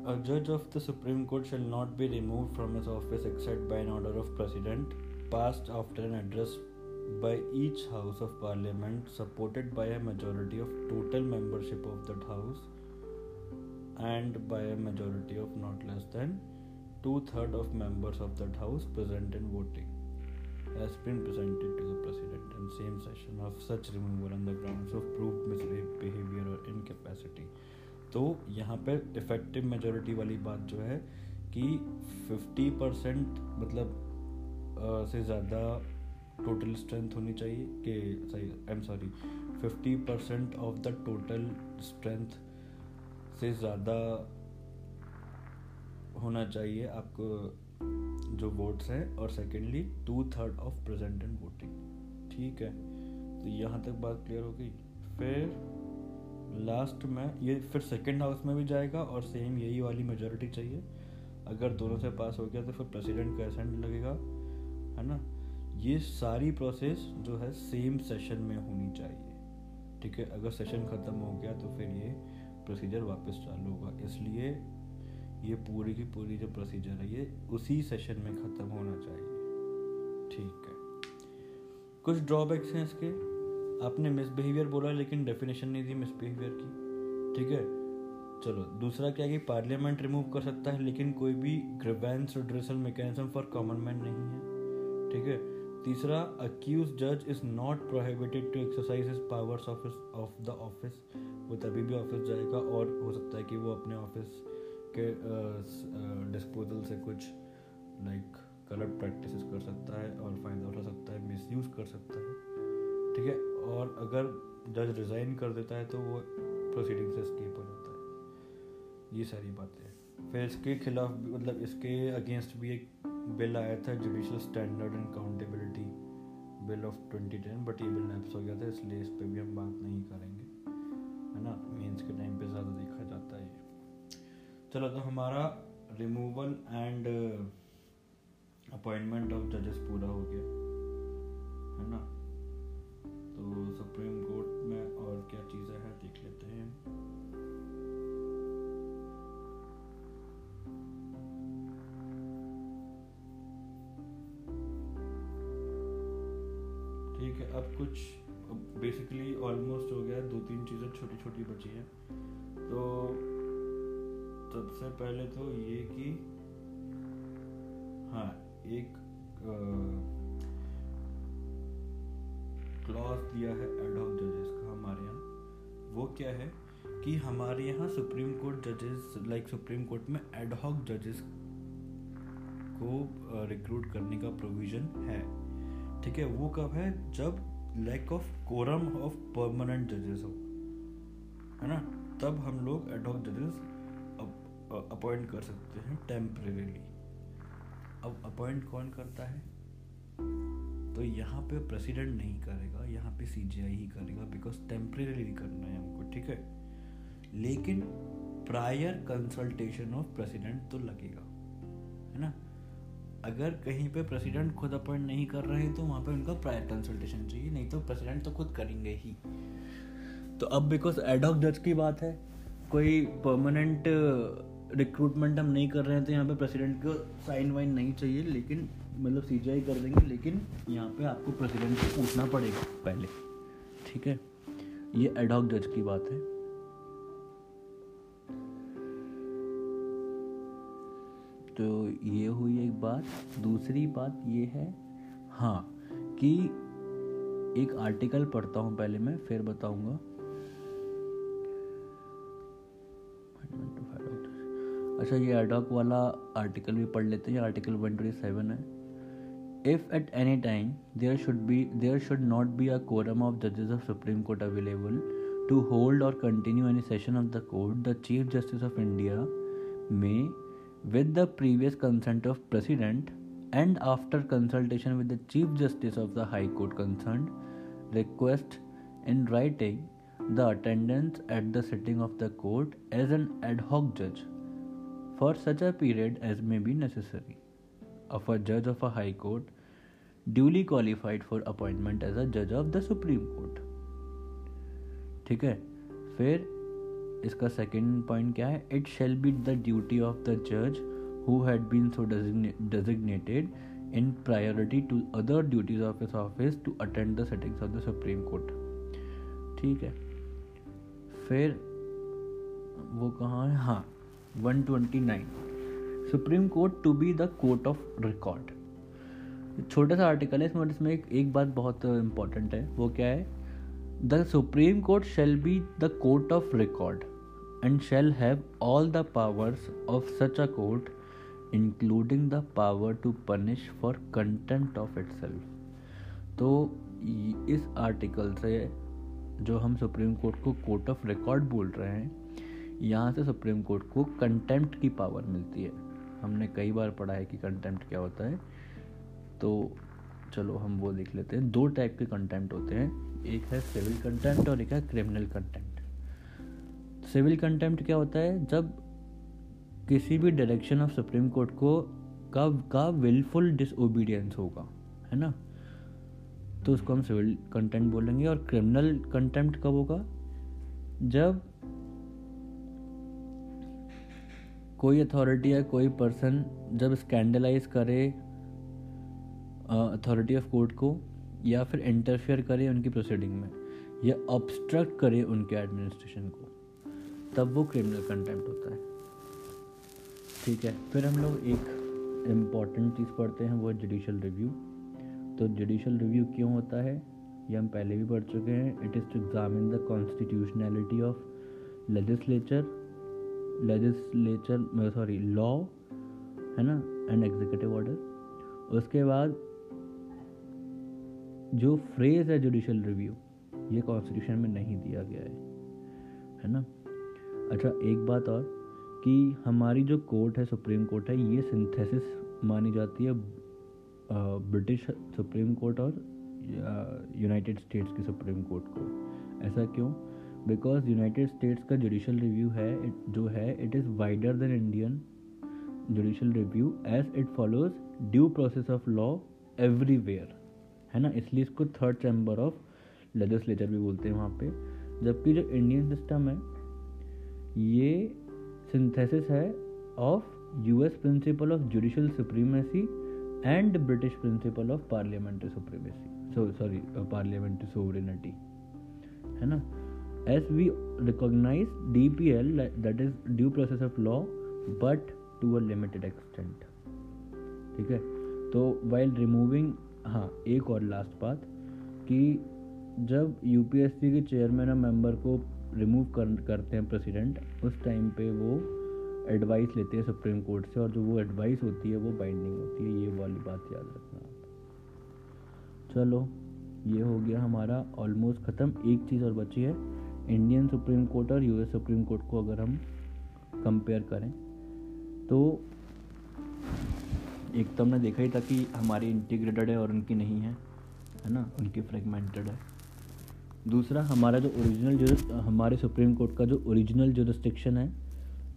A judge of the Supreme Court shall not be removed from his office except by an order of President passed after an address by each House of Parliament supported by a majority of total membership of that House and by a majority of not less than two thirds of members of that House present and voting has been presented to the President in same session of such removal on the grounds of proved misbehavior or incapacity. तो यहाँ पे effective majority वाली बात जो है कि 50 percent मतलब आ, से ज़्यादा टोटल स्ट्रेंथ होनी चाहिए कि सही I am sorry 50 percent of the total strength से ज़्यादा होना चाहिए आपको जो वोट्स हैं और secondly two third of present and voting ठीक है? तो यहाँ तक बात क्लियर हो गई। फिर लास्ट में, ये फिर सेकेंड हाउस में भी जाएगा और सेम यही वाली मेजोरिटी चाहिए। अगर दोनों से पास हो गया तो फिर प्रेसिडेंट का एसेंट लगेगा, है ना? ये सारी प्रोसेस जो है सेम सेशन में होनी चाहिए। ठीक है? अगर सेशन ख़त्म हो गया तो फिर ये प्रोसीजर वापस चालू होगा। इसलिए ये पूरी की पूरी जो प्रोसीजर है, ये उसी सेशन में ख़त्म होना चाहिए। ठीक है? कुछ ड्रॉबैक्स हैं इसके। आपने मिसबिहेवियर बोला, लेकिन डेफिनेशन नहीं दी मिसबिहेवियर की। ठीक है? चलो, दूसरा क्या कि पार्लियामेंट रिमूव कर सकता है, लेकिन कोई भी ग्रिवेंस और redressal mechanism for common man नहीं है। ठीक है? तीसरा अक्यूज जज is not prohibited to exercise his powers of of the office वो तभी भी ऑफ़िस जाएगा और हो सकता है कि वो अपने ऑफ़िस के डिस्पोजल से कुछ लाइक गलत प्रैक्टिस कर सकता है और फ़ायदा उठा सकता है मिस यूज़ कर सकता है। ठीक है? और अगर जज रिज़ाइन कर देता है तो वो प्रोसीडिंग से स्केप हो जाता है। ये सारी बातें फिर इसके खिलाफ मतलब इसके अगेंस्ट भी एक बिल आया था judicial standard and accountability bill of 2010 but ये बिल नैप्स हो गया था, इसलिए इस पर भी हम बात नहीं करेंगे। है ना? मीन्स के टाइम पे ज़्यादा देखा जाता है ये। चलो तो हमारा रिमूवल एंड अपॉइंटमेंट ऑफ़ जजेस पूरा हो गया। है ना? तो सुप्रीम कोर्ट में और क्या चीज़ें हैं? ठीक है अब कुछ बेसिकली ऑलमोस्ट हो गया दो तीन चीज़ें छोटी छोटी बची हैं। तो सबसे पहले तो ये कि हाँ एक क्लॉज दिया है एडॉक जजेस का हमारे यहाँ। वो क्या है कि हमारे यहाँ सुप्रीम कोर्ट जजेस लाइक सुप्रीम कोर्ट में एडहॉक जजेस को रिक्रूट करने का प्रोविज़न है। ठीक है, वो कब है? जब lack of quorum of permanent जजेस हो। है ना? तब हम लोग एडहॉक जजेस अपॉइंट कर सकते हैं टेम्परेली अब अपॉइंट कौन करता है? तो यहाँ पे प्रेसिडेंट नहीं करेगा, यहाँ पे सी ही करेगा बिकॉज़ टेम्परेली करना है हमको, ठीक है? लेकिन प्रायर कंसल्टेशन ऑफ़ प्रेसिडेंट तो लगेगा, है ना? अगर कहीं पे प्रेसिडेंट खुद अपॉइंट नहीं कर रहे तो वहाँ पे उनका प्रायर कंसल्टेशन चाहिए, नहीं तो प्रेसिडेंट तो खुद करेंगे ही। तो अब बिकॉज़ एडॉक जज की बात है, कोई परमानेंट रिक्रूटमेंट हम नहीं कर रहे हैं तो यहाँ पे प्रेसिडेंट को साइन वाइन नहीं चाहिए, लेकिन मतलब सी कर देंगे, लेकिन यहाँ पे आपको प्रेसिडेंट से पूछना पड़ेगा पहले। ठीक है? ये एडॉक जज की बात है। तो ये हुई एक बात। दूसरी बात ये है हाँ कि एक आर्टिकल पढ़ता हूँ पहले मैं, फिर बताऊँगा। अच्छा ये एडॉक वाला आर्टिकल भी पढ़ लेते हैं आर्टिकल वन ट्वेंटी सेवन है। If at any time there should be there should not be a quorum of जजेस of supreme court available to hold और continue any session of the court the chief justice of India में with the previous consent of president and after consultation with the chief justice of the high court concerned request in writing the attendance at the sitting of the court as an ad hoc judge for such a period as may be necessary of a judge of a high court duly qualified for appointment as a judge of the supreme court ठीक है फिर इसका second point क्या है? It shall be the duty of the जज who had been so designated in priority to other duties of his office to attend the sittings of the supreme court. ठीक है। फिर वो कहाँ है? हाँ 129 supreme court to be the court of record छोटा सा आर्टिकल है, इसमें इसमें एक बात बहुत इंपॉर्टेंट है। वो क्या है? The supreme court shall be the court of record and shall have all the powers of such a court, including the power to punish for contempt of itself. तो इस आर्टिकल से जो हम सुप्रीम कोर्ट को court of record बोल रहे हैं, यहाँ से सुप्रीम कोर्ट को कंटेम्प्ट की पावर मिलती है। हमने कई बार पढ़ा है कि कंटेम्प्ट क्या होता है। तो चलो हम वो देख लेते हैं। दो टाइप के कंटेम्प्ट होते हैं। एक है सिविल कंटेम्प्ट और एक है क्रिमिनल कंटेम्प्ट सिविल कंटेम्प्ट क्या होता है? जब किसी भी डायरेक्शन ऑफ़ सुप्रीम कोर्ट को का का विलफुल डिसओबीडियंस होगा, है ना? तो उसको हम सिविल कंटेम्प्ट बोलेंगे और क्रिमिनल कंटेम्प्ट कब होगा? जब कोई अथॉरिटी या कोई पर्सन जब स्कैंडलाइज करे अथॉरिटी ऑफ़ कोर्ट को या फिर इंटरफेयर करे उनकी प्रोसीडिंग में, या ऑब्स्ट्रक्ट करे उनके एडमिनिस्ट्रेशन को तब वो क्रिमिनल कंटेम्प्ट होता है। ठीक है, फिर हम लोग एक इंपॉर्टेंट चीज़ पढ़ते हैं, वो जुडिशल रिव्यू तो जुडिशल रिव्यू क्यों होता है? ये हम पहले भी पढ़ चुके हैं। It is to examine the constitutionality of legislature legislature sorry law है ना एंड एग्जीक्यूटिव ऑर्डर उसके बाद जो फ्रेज है जुडिशल रिव्यू ये कॉन्स्टिट्यूशन में नहीं दिया गया है है ना? अच्छा एक बात और कि हमारी जो कोर्ट है, सुप्रीम कोर्ट है, ये सिंथेसिस मानी जाती है ब्रिटिश सुप्रीम कोर्ट और यूनाइटेड स्टेट्स की सुप्रीम कोर्ट को। ऐसा क्यों? बिकॉज़ यूनाइटेड स्टेट्स का जुडिशल रिव्यू है, जो है it is wider than Indian judicial review as it follows due process of law everywhere है ना? इसलिए इसको थर्ड चैम्बर ऑफ़ लेजिस्लेचर भी बोलते हैं वहाँ पे। जबकि जो इंडियन सिस्टम है ये सिंथेसिस है of US principle of judicial supremacy and British principle of parliamentary supremacy so sorry parliamentary sovereignty है ना? As we recognise D P L that is due process of law but to a limited extent ठीक है? तो while removing हाँ एक और last बात, कि जब यूपीएससी के चेयरमैन और मेंबर को रिमूव कर, करते हैं प्रेसिडेंट उस टाइम पे वो एडवाइस लेते हैं सुप्रीम कोर्ट से और जो वो एडवाइस होती है वो बाइंडिंग होती है, ये वाली बात याद रखना आप। चलो, ये हो गया हमारा ऑलमोस्ट ख़त्म। एक चीज़ और बची है इंडियन सुप्रीम कोर्ट और यूएस सुप्रीम कोर्ट को अगर हम कंपेयर करें तो एक तो हमने देखा ही था कि हमारी इंटीग्रेटेड है और उनकी नहीं है है ना? उनकी फ्रेगमेंटेड है। दूसरा, हमारा जो ओरिजिनल जो हमारे सुप्रीम कोर्ट का जो ओरिजिनल जुरिस्टिक्शन है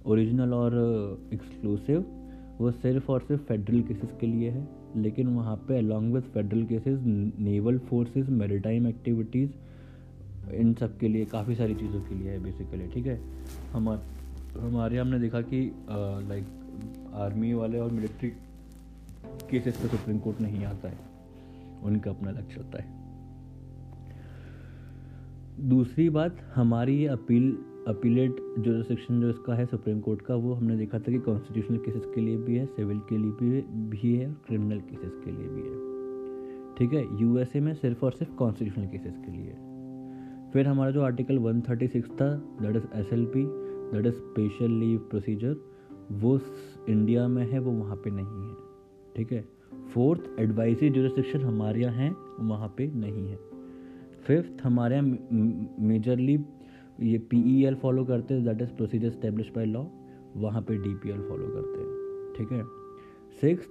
ओरिजिनल और एक्सक्लूसिव वो सिर्फ़ और सिर्फ़ फेडरल केसेस के लिए है। लेकिन वहाँ पे along with federal cases naval forces maritime activities इन सब के लिए काफ़ी सारी चीज़ों के लिए है बेसिकली ठीक है? हमार हमारे हमने देखा कि लाइक आर्मी वाले और मिलिट्री केसेस पे सुप्रीम कोर्ट नहीं आता है। उनका अपना लक्ष्य होता है। दूसरी बात, हमारी अपील, अपीलेट जो सेक्शन जो इसका है सुप्रीम कोर्ट का, वो हमने देखा था कि कॉन्स्टिट्यूशनल केसेस के लिए भी है सिविल के लिए भी भी है क्रिमिनल केसेस के लिए भी है। ठीक है? यूएसए में सिर्फ़ और सिर्फ़ कॉन्स्टिट्यूशनल केसेस के लिए। फिर हमारा जो आर्टिकल 136 था that is S L P that is special leave procedure वो इंडिया में है, वो वहाँ पे नहीं है। ठीक है? फोर्थ एडवाइजरी जुरिस्डिक्शन हमारे यहाँ है, वहाँ पे नहीं है। फिफ्थ, हमारे यहाँ मेजरली ये पी ई एल फॉलो करते हैं that is procedure establish by law वहाँ पे डी पी एल फॉलो करते हैं, ठीक है? सिक्स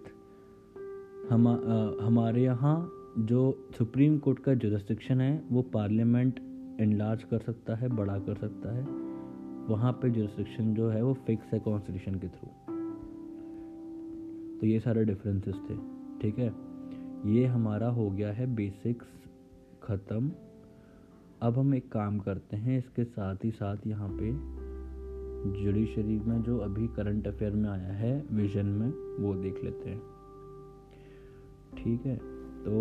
हम हमारे यहाँ जो सुप्रीम कोर्ट का जुरिस्डिक्शन है, वो पार्लियामेंट इनलार्ज कर सकता है बड़ा कर सकता है, वहाँ पे जुरिस्डिक्शन जो है, वो फिक्स है कॉन्स्टिट्यूशन के थ्रू तो ये सारे डिफरेंसेस थे, ठीक है? ये हमारा हो गया है बेसिक्स ख़त्म। अब हम एक काम करते हैं, इसके साथ ही साथ यहाँ पे जुडिशरी में जो अभी करंट अफेयर में आया है विजन में, वो देख लेते हैं। ठीक है तो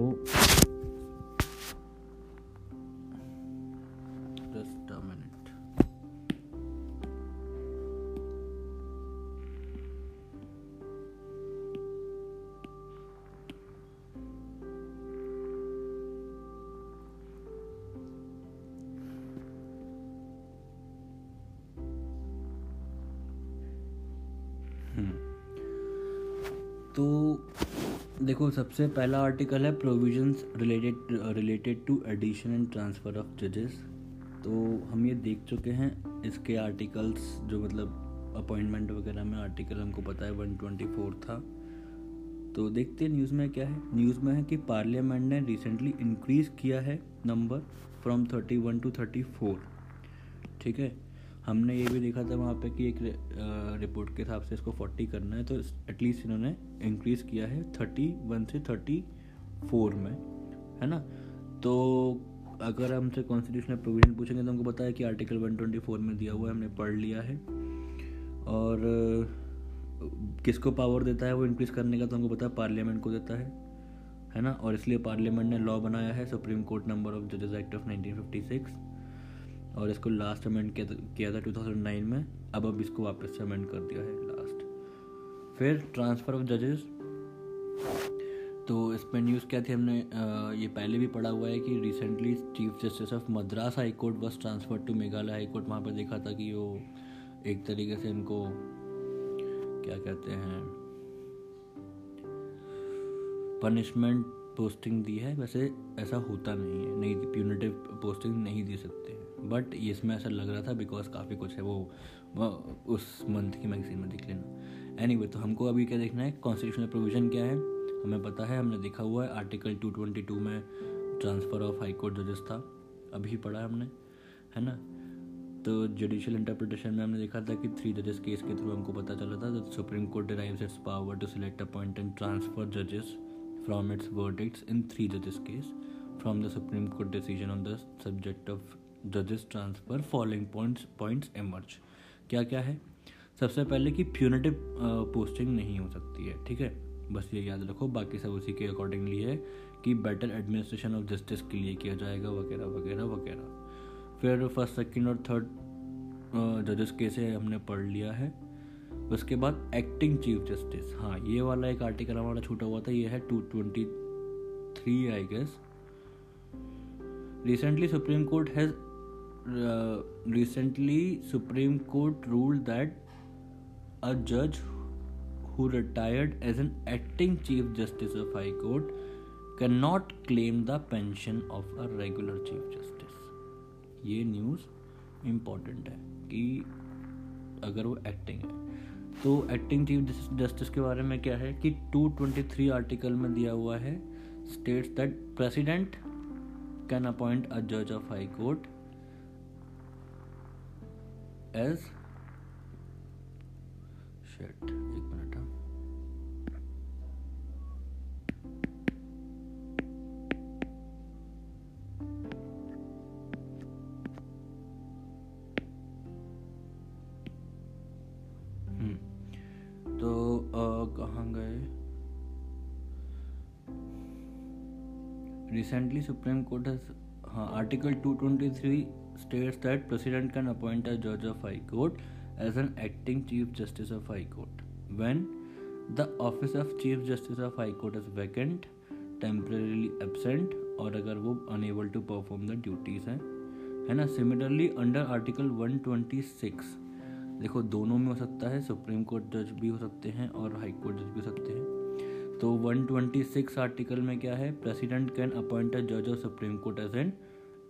देखो, सबसे पहला आर्टिकल है provisions related related to addition and transfer of जजेस तो हम ये देख चुके हैं इसके आर्टिकल्स जो मतलब अपॉइंटमेंट वगैरह में आर्टिकल हमको पता है वन ट्वेंटी फोर था। तो देखते हैं न्यूज़ में क्या है। न्यूज़ में है कि पार्लियामेंट ने रिसेंटली इंक्रीज़ किया है number from thirty one to thirty four ठीक है? हमने ये भी देखा था वहाँ पे कि एक रिपोर्ट के हिसाब से इसको फोर्टी करना है तो एटलीस्ट इन्होंने इंक्रीज़ किया है थर्टी वन से थर्टी फोर में, है ना? तो अगर हमसे कॉन्स्टिट्यूशनल प्रोविज़न पूछेंगे तो हमको पता है कि आर्टिकल वन ट्वेंटी फोर में दिया हुआ है, हमने पढ़ लिया है। और किसको पावर देता है वो इंक्रीज़ करने का तो हमको पता है पार्लियामेंट को देता है है ना? और इसलिए पार्लियामेंट ने लॉ बनाया है सुप्रीम कोर्ट नंबर ऑफ़ जजेस एक्ट ऑफ़ 1956 और इसको लास्ट अमेंड किया था 2009 में। अब अब इसको वापस से अमेंड कर दिया है लास्ट फिर ट्रांसफ़र ऑफ़ जजेस तो इसमें न्यूज़ क्या थी हमने आ, ये पहले भी पढ़ा हुआ है कि recently chief justice of Madras high court बस transfer to Meghalaya high court वहाँ पर देखा था कि वो एक तरीके से इनको क्या कहते हैं पनिशमेंट पोस्टिंग दी है। वैसे ऐसा होता नहीं है नहीं प्यूनिटिव पोस्टिंग नहीं दे सकते। बट इसमें ऐसा लग रहा था बिकॉज़ काफ़ी कुछ है वो, उस मंथ की मैगजीन में देख लेना। एनी anyway, तो हमको अभी क्या देखना है? कॉन्स्टिट्यूशनल प्रोविज़न क्या है? हमें पता है हमने देखा हुआ है आर्टिकल 222 में ट्रांसफ़र ऑफ़ हाई कोर्ट जजेस था। अभी पढ़ा है हमने है ना? तो जुडिशियल इंटरप्रिटेशन में हमने देखा था कि थ्री जजेस केस के थ्रू हमको पता चला था supreme court derives it's power to select appoint and transfer जजेस from its verdicts in three जजेस case from the supreme court decision on the subject of जजेस transfer following points points emerge क्या क्या है? सबसे पहले कि प्यूनिटिव पोस्टिंग नहीं हो सकती है, ठीक है? बस ये याद रखो, बाकी सब उसी के अकॉर्डिंगली है कि बेटर एडमिनिस्ट्रेशन ऑफ़ जस्टिस के लिए किया जाएगा, वगैरह वगैरह वगैरह. फिर फ़र्स्ट सेकंड और थर्ड जजेस केसे हमने पढ़ लिया है. उसके बाद एक्टिंग चीफ जस्टिस हाँ ये वाला एक आर्टिकल हमारा छूटा हुआ था, ये है two twenty three I guess recently supreme court has recently supreme court rule that a जज who retired as an acting chief justice of high court can not claim the pension of a regular chief justice ये news important है कि अगर वो acting है। तो acting chief justice के बारे में क्या है कि 223 आर्टिकल में दिया हुआ है states that president can appoint a जज of high court as shit. एक मिनट हाँ। हम्म, तो कहाँ गए? रिसेंटली सुप्रीम कोर्ट हाँ article 223 states that president can appoint a judge of high court as an acting chief justice of high court when the office of chief justice of high court is vacant temporarily absent और अगर वो unable to perform the duties हैं है ना similarly under article 126 देखो दोनों में हो सकता है सुप्रीम कोर्ट जज भी हो सकते हैं और हाई कोर्ट जज भी हो सकते हैं तो 126 आर्टिकल में क्या है प्रेसिडेंट कैन अपॉइंट अ जज of supreme court as an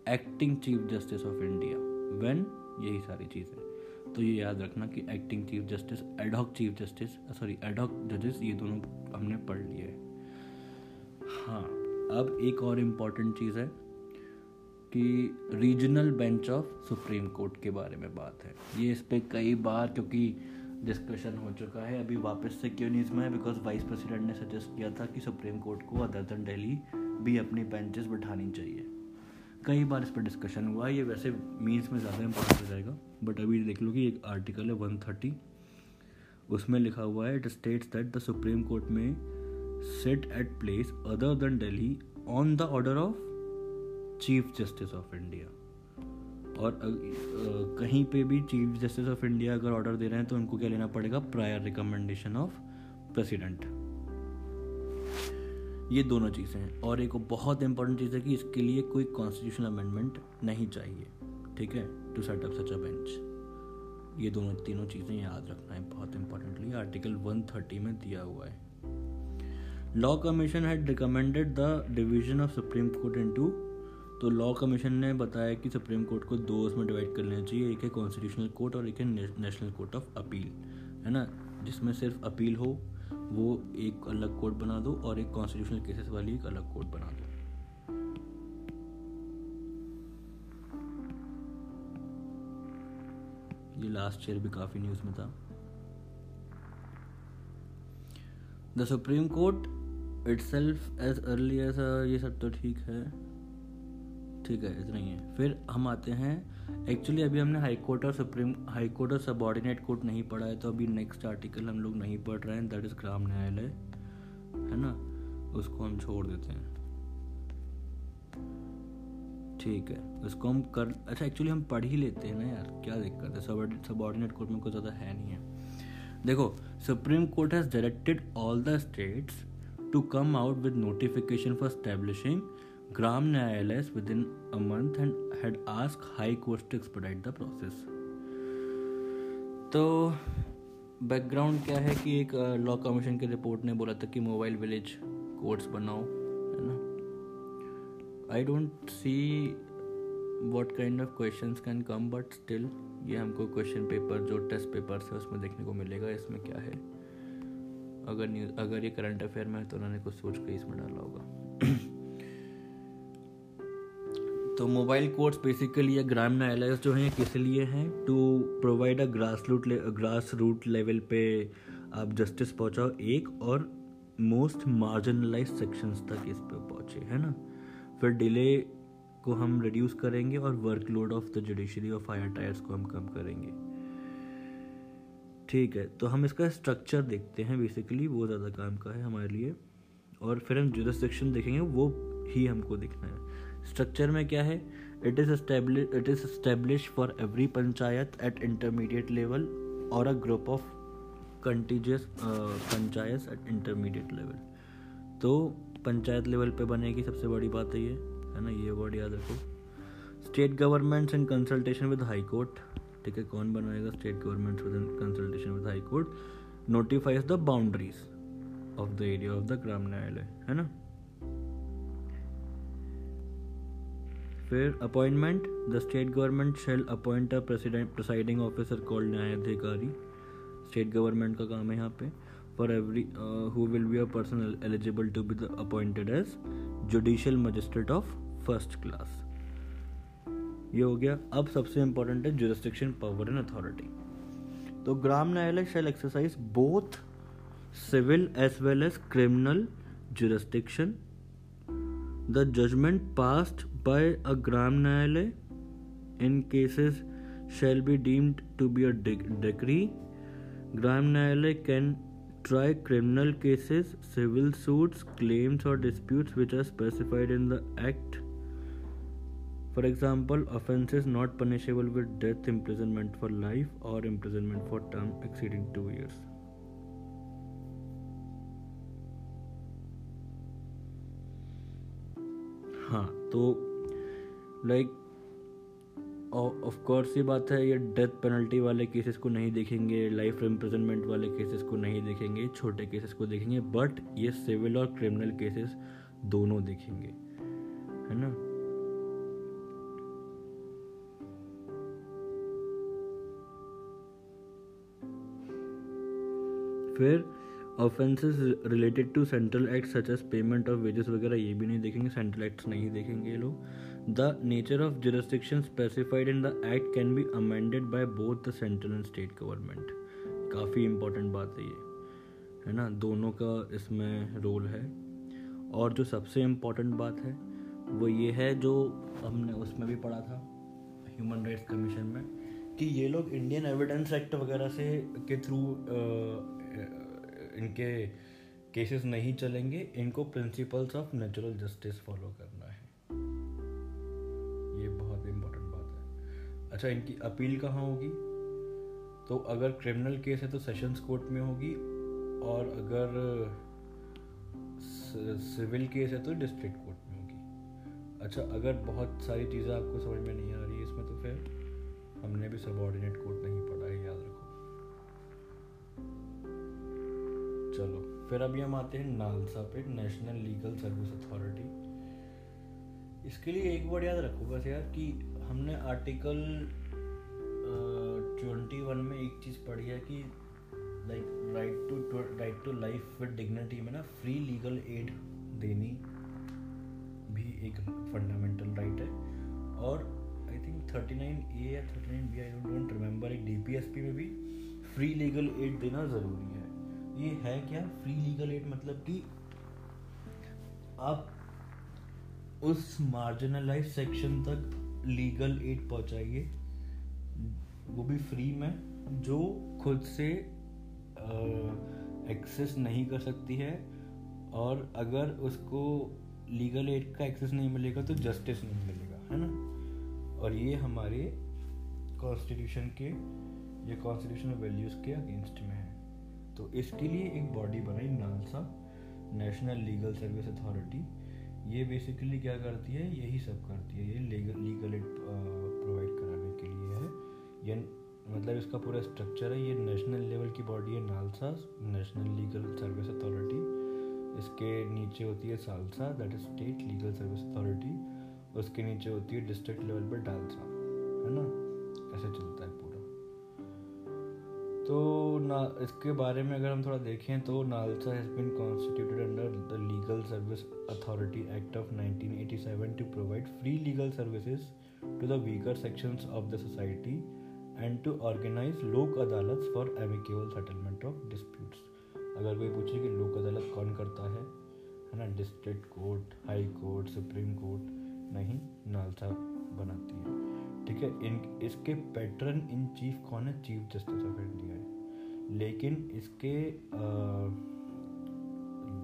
acting chief justice of India when यही सारी चीज़ें। तो ये याद रखना कि acting chief justice ad hoc chief justice sorry ad hoc जजेस ये दोनों हमने पढ़ लिए हैं। हाँ अब एक और इंपॉर्टेंट चीज़ है कि regional bench of supreme court के बारे में बात है। ये इस पर कई बार, क्योंकि डिस्कशन हो चुका है, अभी वापस से क्यों नहीं में है बिकॉज़ वाइस प्रेसिडेंट ने सजेस्ट किया था कि सुप्रीम कोर्ट को अदर देन दिल्ली भी अपनी बेंचेस बैठानी चाहिए। कई बार इस पर डिस्कशन हुआ ये वैसे मीन्स में ज़्यादा इंपॉर्टेंट हो जाएगा बट अभी देख लो कि एक आर्टिकल है वन थर्टी उसमें लिखा हुआ है it states that the supreme court may sit at place other than Delhi on the order of chief justice of India और कहीं पे भी चीफ जस्टिस ऑफ़ इंडिया अगर ऑर्डर दे रहे हैं तो उनको क्या लेना पड़ेगा? प्रायर रिकमेंडेशन ऑफ़ प्रेसिडेंट ये दोनों चीज़ें हैं। और एक बहुत इंपॉर्टेंट चीज़ है कि इसके लिए कोई कॉन्स्टिट्यूशनल अमेंडमेंट नहीं चाहिए। ठीक है? To set up such a bench ये दोनों तीनों चीज़ें याद रखना है बहुत इंपॉर्टेंटली आर्टिकल 130 में दिया हुआ है। Law commission had recommended the division of supreme court into तो लॉ कमीशन ने बताया कि सुप्रीम कोर्ट को दो उसमें डिवाइड कर लेना चाहिए। एक है कॉन्स्टिट्यूशनल कोर्ट और एक है नेशनल कोर्ट ऑफ़ अपील है ना? जिसमें सिर्फ़ अपील हो वो एक अलग कोर्ट बना दो और एक कॉन्स्टिट्यूशनल केसेस वाली एक अलग कोर्ट बना दो। ये लास्ट ईयर भी काफ़ी न्यूज़ में था। The supreme court itself as early as ये सब तो ठीक है। ठीक है, इतना ही है। फिर हम आते हैं एक्चुअली अभी हमने हाई कोर्ट और सुप्रीम हाई कोर्ट और सबॉर्डिनेट कोर्ट नहीं पढ़ा है तो अभी नेक्स्ट आर्टिकल हम लोग नहीं पढ़ रहे हैं दैट इज़ ग्राम न्यायालय। है ना? उसको हम छोड़ देते हैं। ठीक है, उसको हम कर अच्छा एक्चुअली हम पढ़ ही लेते हैं ना यार, क्या दिक्कत है? सबॉर्डिनेट कोर्ट में कुछ ज़्यादा है नहीं है। देखो supreme court has directed all the states to come out with notification for establishing Gram Nyayalaya within a month and had ask high court to expedite the process तो बैकग्राउंड क्या है कि एक लॉ कमीशन की report ने बोला था कि मोबाइल विलेज कोर्ट्स बनाओ, है ना? I don't see what kind of question can come but still ये हमको क्वेश्चन पेपर जो टेस्ट पेपर है, उसमें देखने को मिलेगा, इसमें क्या है। अगर न्यूज़ अगर ये करंट अफेयर में है तो उन्होंने कुछ सोच के इसमें डाला होगा। तो मोबाइल कोर्ट्स बेसिकली या ग्राम न्यायालय जो हैं किस लिए हैं? To provide a grass root grass root level पे आप जस्टिस पहुंचाओ, एक और मोस्ट मार्जिनलाइज सेक्शंस तक इस पे पहुँचे, है ना? फिर डिले को हम रिड्यूस करेंगे और workload of the judiciary of higher tiers को हम कम करेंगे। ठीक है तो हम इसका स्ट्रक्चर देखते हैं बेसिकली वो ज़्यादा काम का है हमारे लिए। और फिर हम जुडिस्ट्रिक्शन देखेंगे, वो ही हमको देखना है। स्ट्रक्चर में क्या है? It is it is establish for every panchayat at intermediate level और a group of contiguous panchayat at intermediate level तो पंचायत लेवल पे बनेगी सबसे बड़ी बात है ये, है ना? ये वर्ड याद रखो। State governments in consultation with high court ठीक है? कौन बनाएगा state governments with consultation with high court notifies the boundaries of the area of the Gram Nyayalaya, है ना? फिर appointment. The state government shall appoint a president presiding officer called Nyayadhikari state government का काम है यहाँ पे। For every who will be a person eligible to be the appointed as judicial magistrate of first class ये हो गया। अब सबसे इंपॉर्टेंट है जुरिस्टिक्शन पावर एंड अथॉरिटी तो Gram Nyayalaya shall exercise both civil as well as criminal jurisdiction the judgement passed by a gram nyayalay in cases shall be deemed to be a decree gram nyayalay can try criminal cases civil suits claims or disputes which are specified in the act for example, offences not punishable with death imprisonment for life or imprisonment for term exceeding two years. हाँ तो like of course ये बात है, ये death penalty वाले cases को नहीं देखेंगे लाइफ इम्प्रिजनमेंट वाले केसेस को नहीं देखेंगे, छोटे केसेस को देखेंगे बट ये सिविल और क्रिमिनल केसेस दोनों देखेंगे, है ना? फिर offences related to central act such as payment of wages वगैरह ये भी नहीं देखेंगे सेंट्रल एक्ट्स नहीं देखेंगे ये लोग। The nature of jurisdiction specified in the act can be amended by both the central and state government काफ़ी इम्पोर्टेंट बात है ये, है ना? दोनों का इसमें रोल है। और जो सबसे इम्पोर्टेंट बात है, वो ये है जो हमने उसमें भी पढ़ा था ह्यूमन राइट्स कमीशन में, कि ये लोग इंडियन एविडेंस एक्ट वगैरह से के थ्रू इनके केसेस नहीं चलेंगे। इनको principles of natural justice follow करना अच्छा इनकी अपील कहाँ होगी? तो अगर क्रिमिनल केस है तो सेशंस कोर्ट में होगी और अगर सिविल केस है तो डिस्ट्रिक्ट कोर्ट में होगी। अच्छा अगर बहुत सारी चीज़ें आपको समझ में नहीं आ रही इसमें तो फिर हमने भी सबॉर्डिनेट कोर्ट नहीं पढ़ा है, याद रखो। चलो, फिर अभी हम आते हैं नालसा पे नेशनल लीगल सर्विस अथॉरिटी इसके लिए एक वर्ड याद रखो बस यार कि हमने आर्टिकल ट्वेंटी वन में एक चीज़ पढ़ी है कि like right to right to life with dignity में ना फ्री लीगल एड देनी भी एक फंडामेंटल राइट है। और I think thirty nine A या thirty nine B I don't remember एक डी पी एस पी में भी फ्री लीगल एड देना ज़रूरी है। ये है क्या? फ्री लीगल एड मतलब कि आप उस मार्जिनलाइज सेक्शन तक लीगल एड पहुंचाइए। वो भी फ्री में, जो खुद से एक्सेस नहीं कर सकती है, और अगर उसको लीगल एड का एक्सेस नहीं मिलेगा तो जस्टिस नहीं मिलेगा, है ना? और ये हमारे कॉन्स्टिट्यूशन के, ये कॉन्स्टिट्यूशनल वैल्यूज़ के अगेंस्ट में है। तो इसके लिए एक बॉडी बनाई NALSA national legal service authority ये बेसिकली क्या करती है? यही सब करती है। ये लीगल लीगल एड प्रोवाइड कराने के लिए है। ये मतलब इसका पूरा स्ट्रक्चर है। ये नेशनल लेवल की बॉडी है, NALSA. National legal service authority इसके नीचे होती है SALSA that is state legal service authority उसके नीचे होती है डिस्ट्रिक्ट लेवल पर डालसा। है ना? ऐसे चलता है। तो ना, इसके बारे में अगर हम थोड़ा देखें तो NALSA has been constituted under the legal service authority act of 1987 to provide free legal services to the weaker sections of the society and to organise Lok Adalat for amicable settlement of disputes अगर कोई पूछे कि लोक अदालत कौन करता है है ना district court high court supreme court नहीं, नालसा बनाती है। ठीक है, इन, इसके पैटर्न इन चीफ कौन है? चीफ जस्टिस ऑफ़ इंडिया है। लेकिन इसके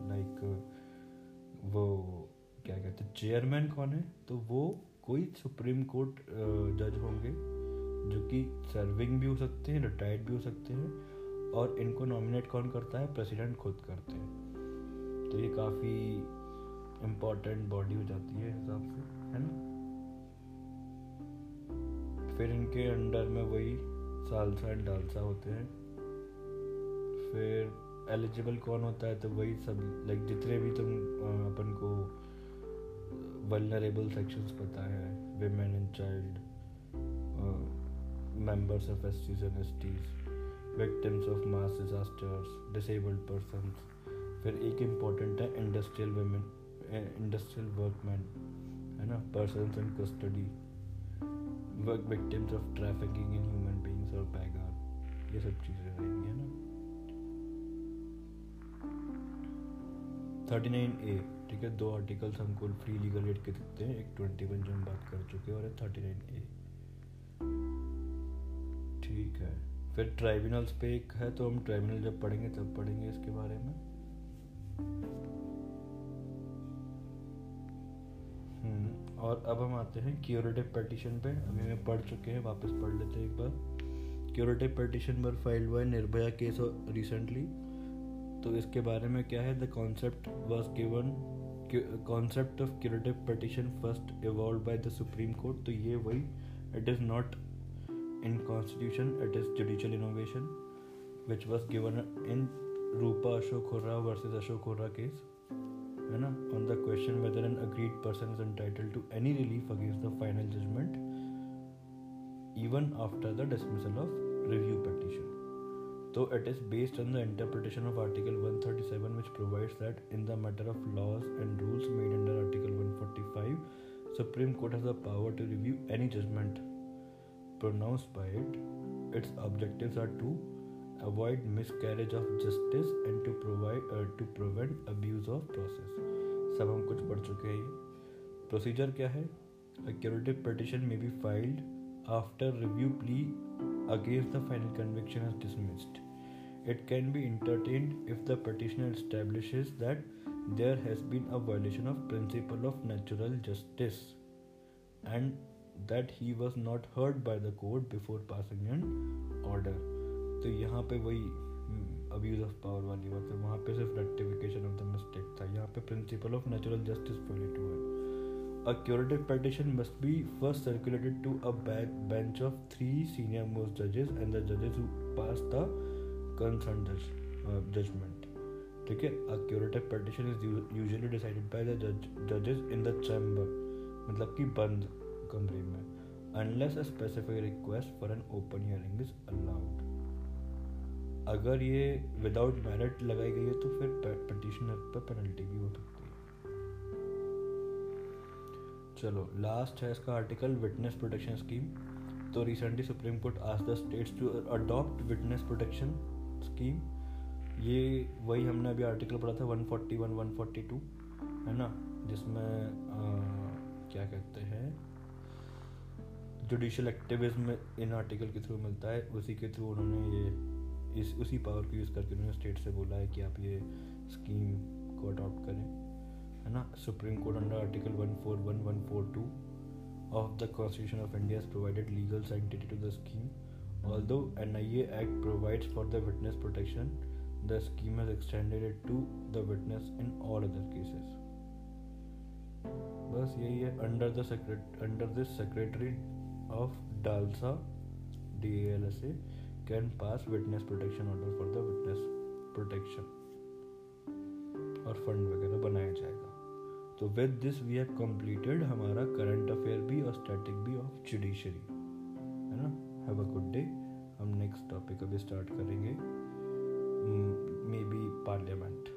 लाइक वो, क्या कहते हैं चेयरमैन कौन है? तो वो कोई सुप्रीम कोर्ट जज होंगे, जो कि सर्विंग भी हो सकते हैं रिटायर्ड भी हो सकते हैं, और इनको नॉमिनेट कौन करता है? प्रेसिडेंट खुद करते हैं। तो ये काफ़ी इम्पोर्टेंट बॉडी हो जाती है हिसाब से, है ना? फिर इनके अंडर में वही सालसा एंड डालसा होते हैं। फिर एलिजिबल कौन होता है तो वही सब लाइक जितने भी तुम अपन को वलनरेबल सेक्शंस पता है। Women and child members of S Ts and S Ts victims of mass disasters disabled person फिर एक इंपॉर्टेंट है इंडस्ट्रियल वेमेन इंडस्ट्रियल वर्कमैन है ना? Person in custody victims of trafficking in human beings और पैगार ये सब चीज़ें रहेंगी है ना? थर्टी नाइन ए ठीक है? दो आर्टिकल्स हमको फ्री लीगल एड के देते हैं। एक ट्वेंटी वन जो हम बात कर चुके हैं और थर्टी नाइन ए ठीक है। फिर ट्राइब्यूनल्स पे एक है तो हम ट्राइब्यूनल जब पढ़ेंगे तब पढ़ेंगे इसके बारे में। हम्म, और अब हम आते हैं क्यूरेटिव पटिशन पे। अभी मैं पढ़ चुके हैं, वापस पढ़ लेते हैं एक बार। क्यूरेटिव पटिशन पर फाइल्ड हुआ निर्भया केस रिसेंटली तो इसके बारे में क्या है? The concept was given concept of curative petition first evolve by the supreme court तो ये वही it is not in constitution, it is judicial innovation, which was given in Rupa Ashok Khurra versus Ashok Khurra case on the question whether an agreed person is entitled to any relief against the final judgment even after the dismissal of review petition though it is based on the interpretation of article 137 which provides that in the matter of laws and rules made under article 145 supreme court has the power to review any judgment pronounced by it. Its objectives are to avoid miscarriage of justice and to provide uh, to prevent abuse of process. सब हम कुछ पढ़ चुके हैं ये procedure क्या है A curative petition may be filed after review plea against the final conviction is dismissed. It can be entertained if the petitioner establishes that there has been a violation of principle of natural justice and that he was not heard by the court before passing an order तो यहाँ पे वही abuse of power वाली बात है वहाँ पे सिर्फ़ रेक्टिफिकेशन ऑफ़ द मिस्टेक था यहाँ पे principle of natural justice violate हुआ है A curative petition must be first circulated to a bench of three senior most judges and the judges who pass the concerned uh, judgment. ठीक है curative petition is usually decided by the judge, judges in the chamber मतलब कि बंद कमरे में unless a specific request for an open hearing is allowed अगर ये without merit लगाई गई है तो फिर पटिशनर पर पेनल्टी भी हो सकती है। चलो लास्ट है इसका आर्टिकल विटनेस प्रोटेक्शन स्कीम तो रिसेंटली सुप्रीम कोर्ट आज the states to adopt witness protection scheme ये वही हमने अभी आर्टिकल पढ़ा था 141 142 है ना? जिसमें क्या कहते हैं? जुडिशल एक्टिविज्म इन आर्टिकल के थ्रू मिलता है, उसी के थ्रू उन्होंने ये इस, उसी पावर को यूज़ करके उन्होंने स्टेट से बोला है कि आप ये स्कीम को अडॉप्ट करें, है ना? Supreme court under article one four one one four two of the constitution of India provided legal sanctity to the scheme although N I act provides for the witness protection the scheme is extended to the witness in all other cases बस यही है under the secretary of DALSA D L S A can pass witness protection order for the witness protection और fund वगैरह बनाया जाएगा। तो with this we have completed हमारा current affair भी और स्टैटिक भी ऑफ़ जुडिशरी है ना? हैव अ गुड डे हम नेक्स्ट टॉपिक अभी स्टार्ट करेंगे। May be parliament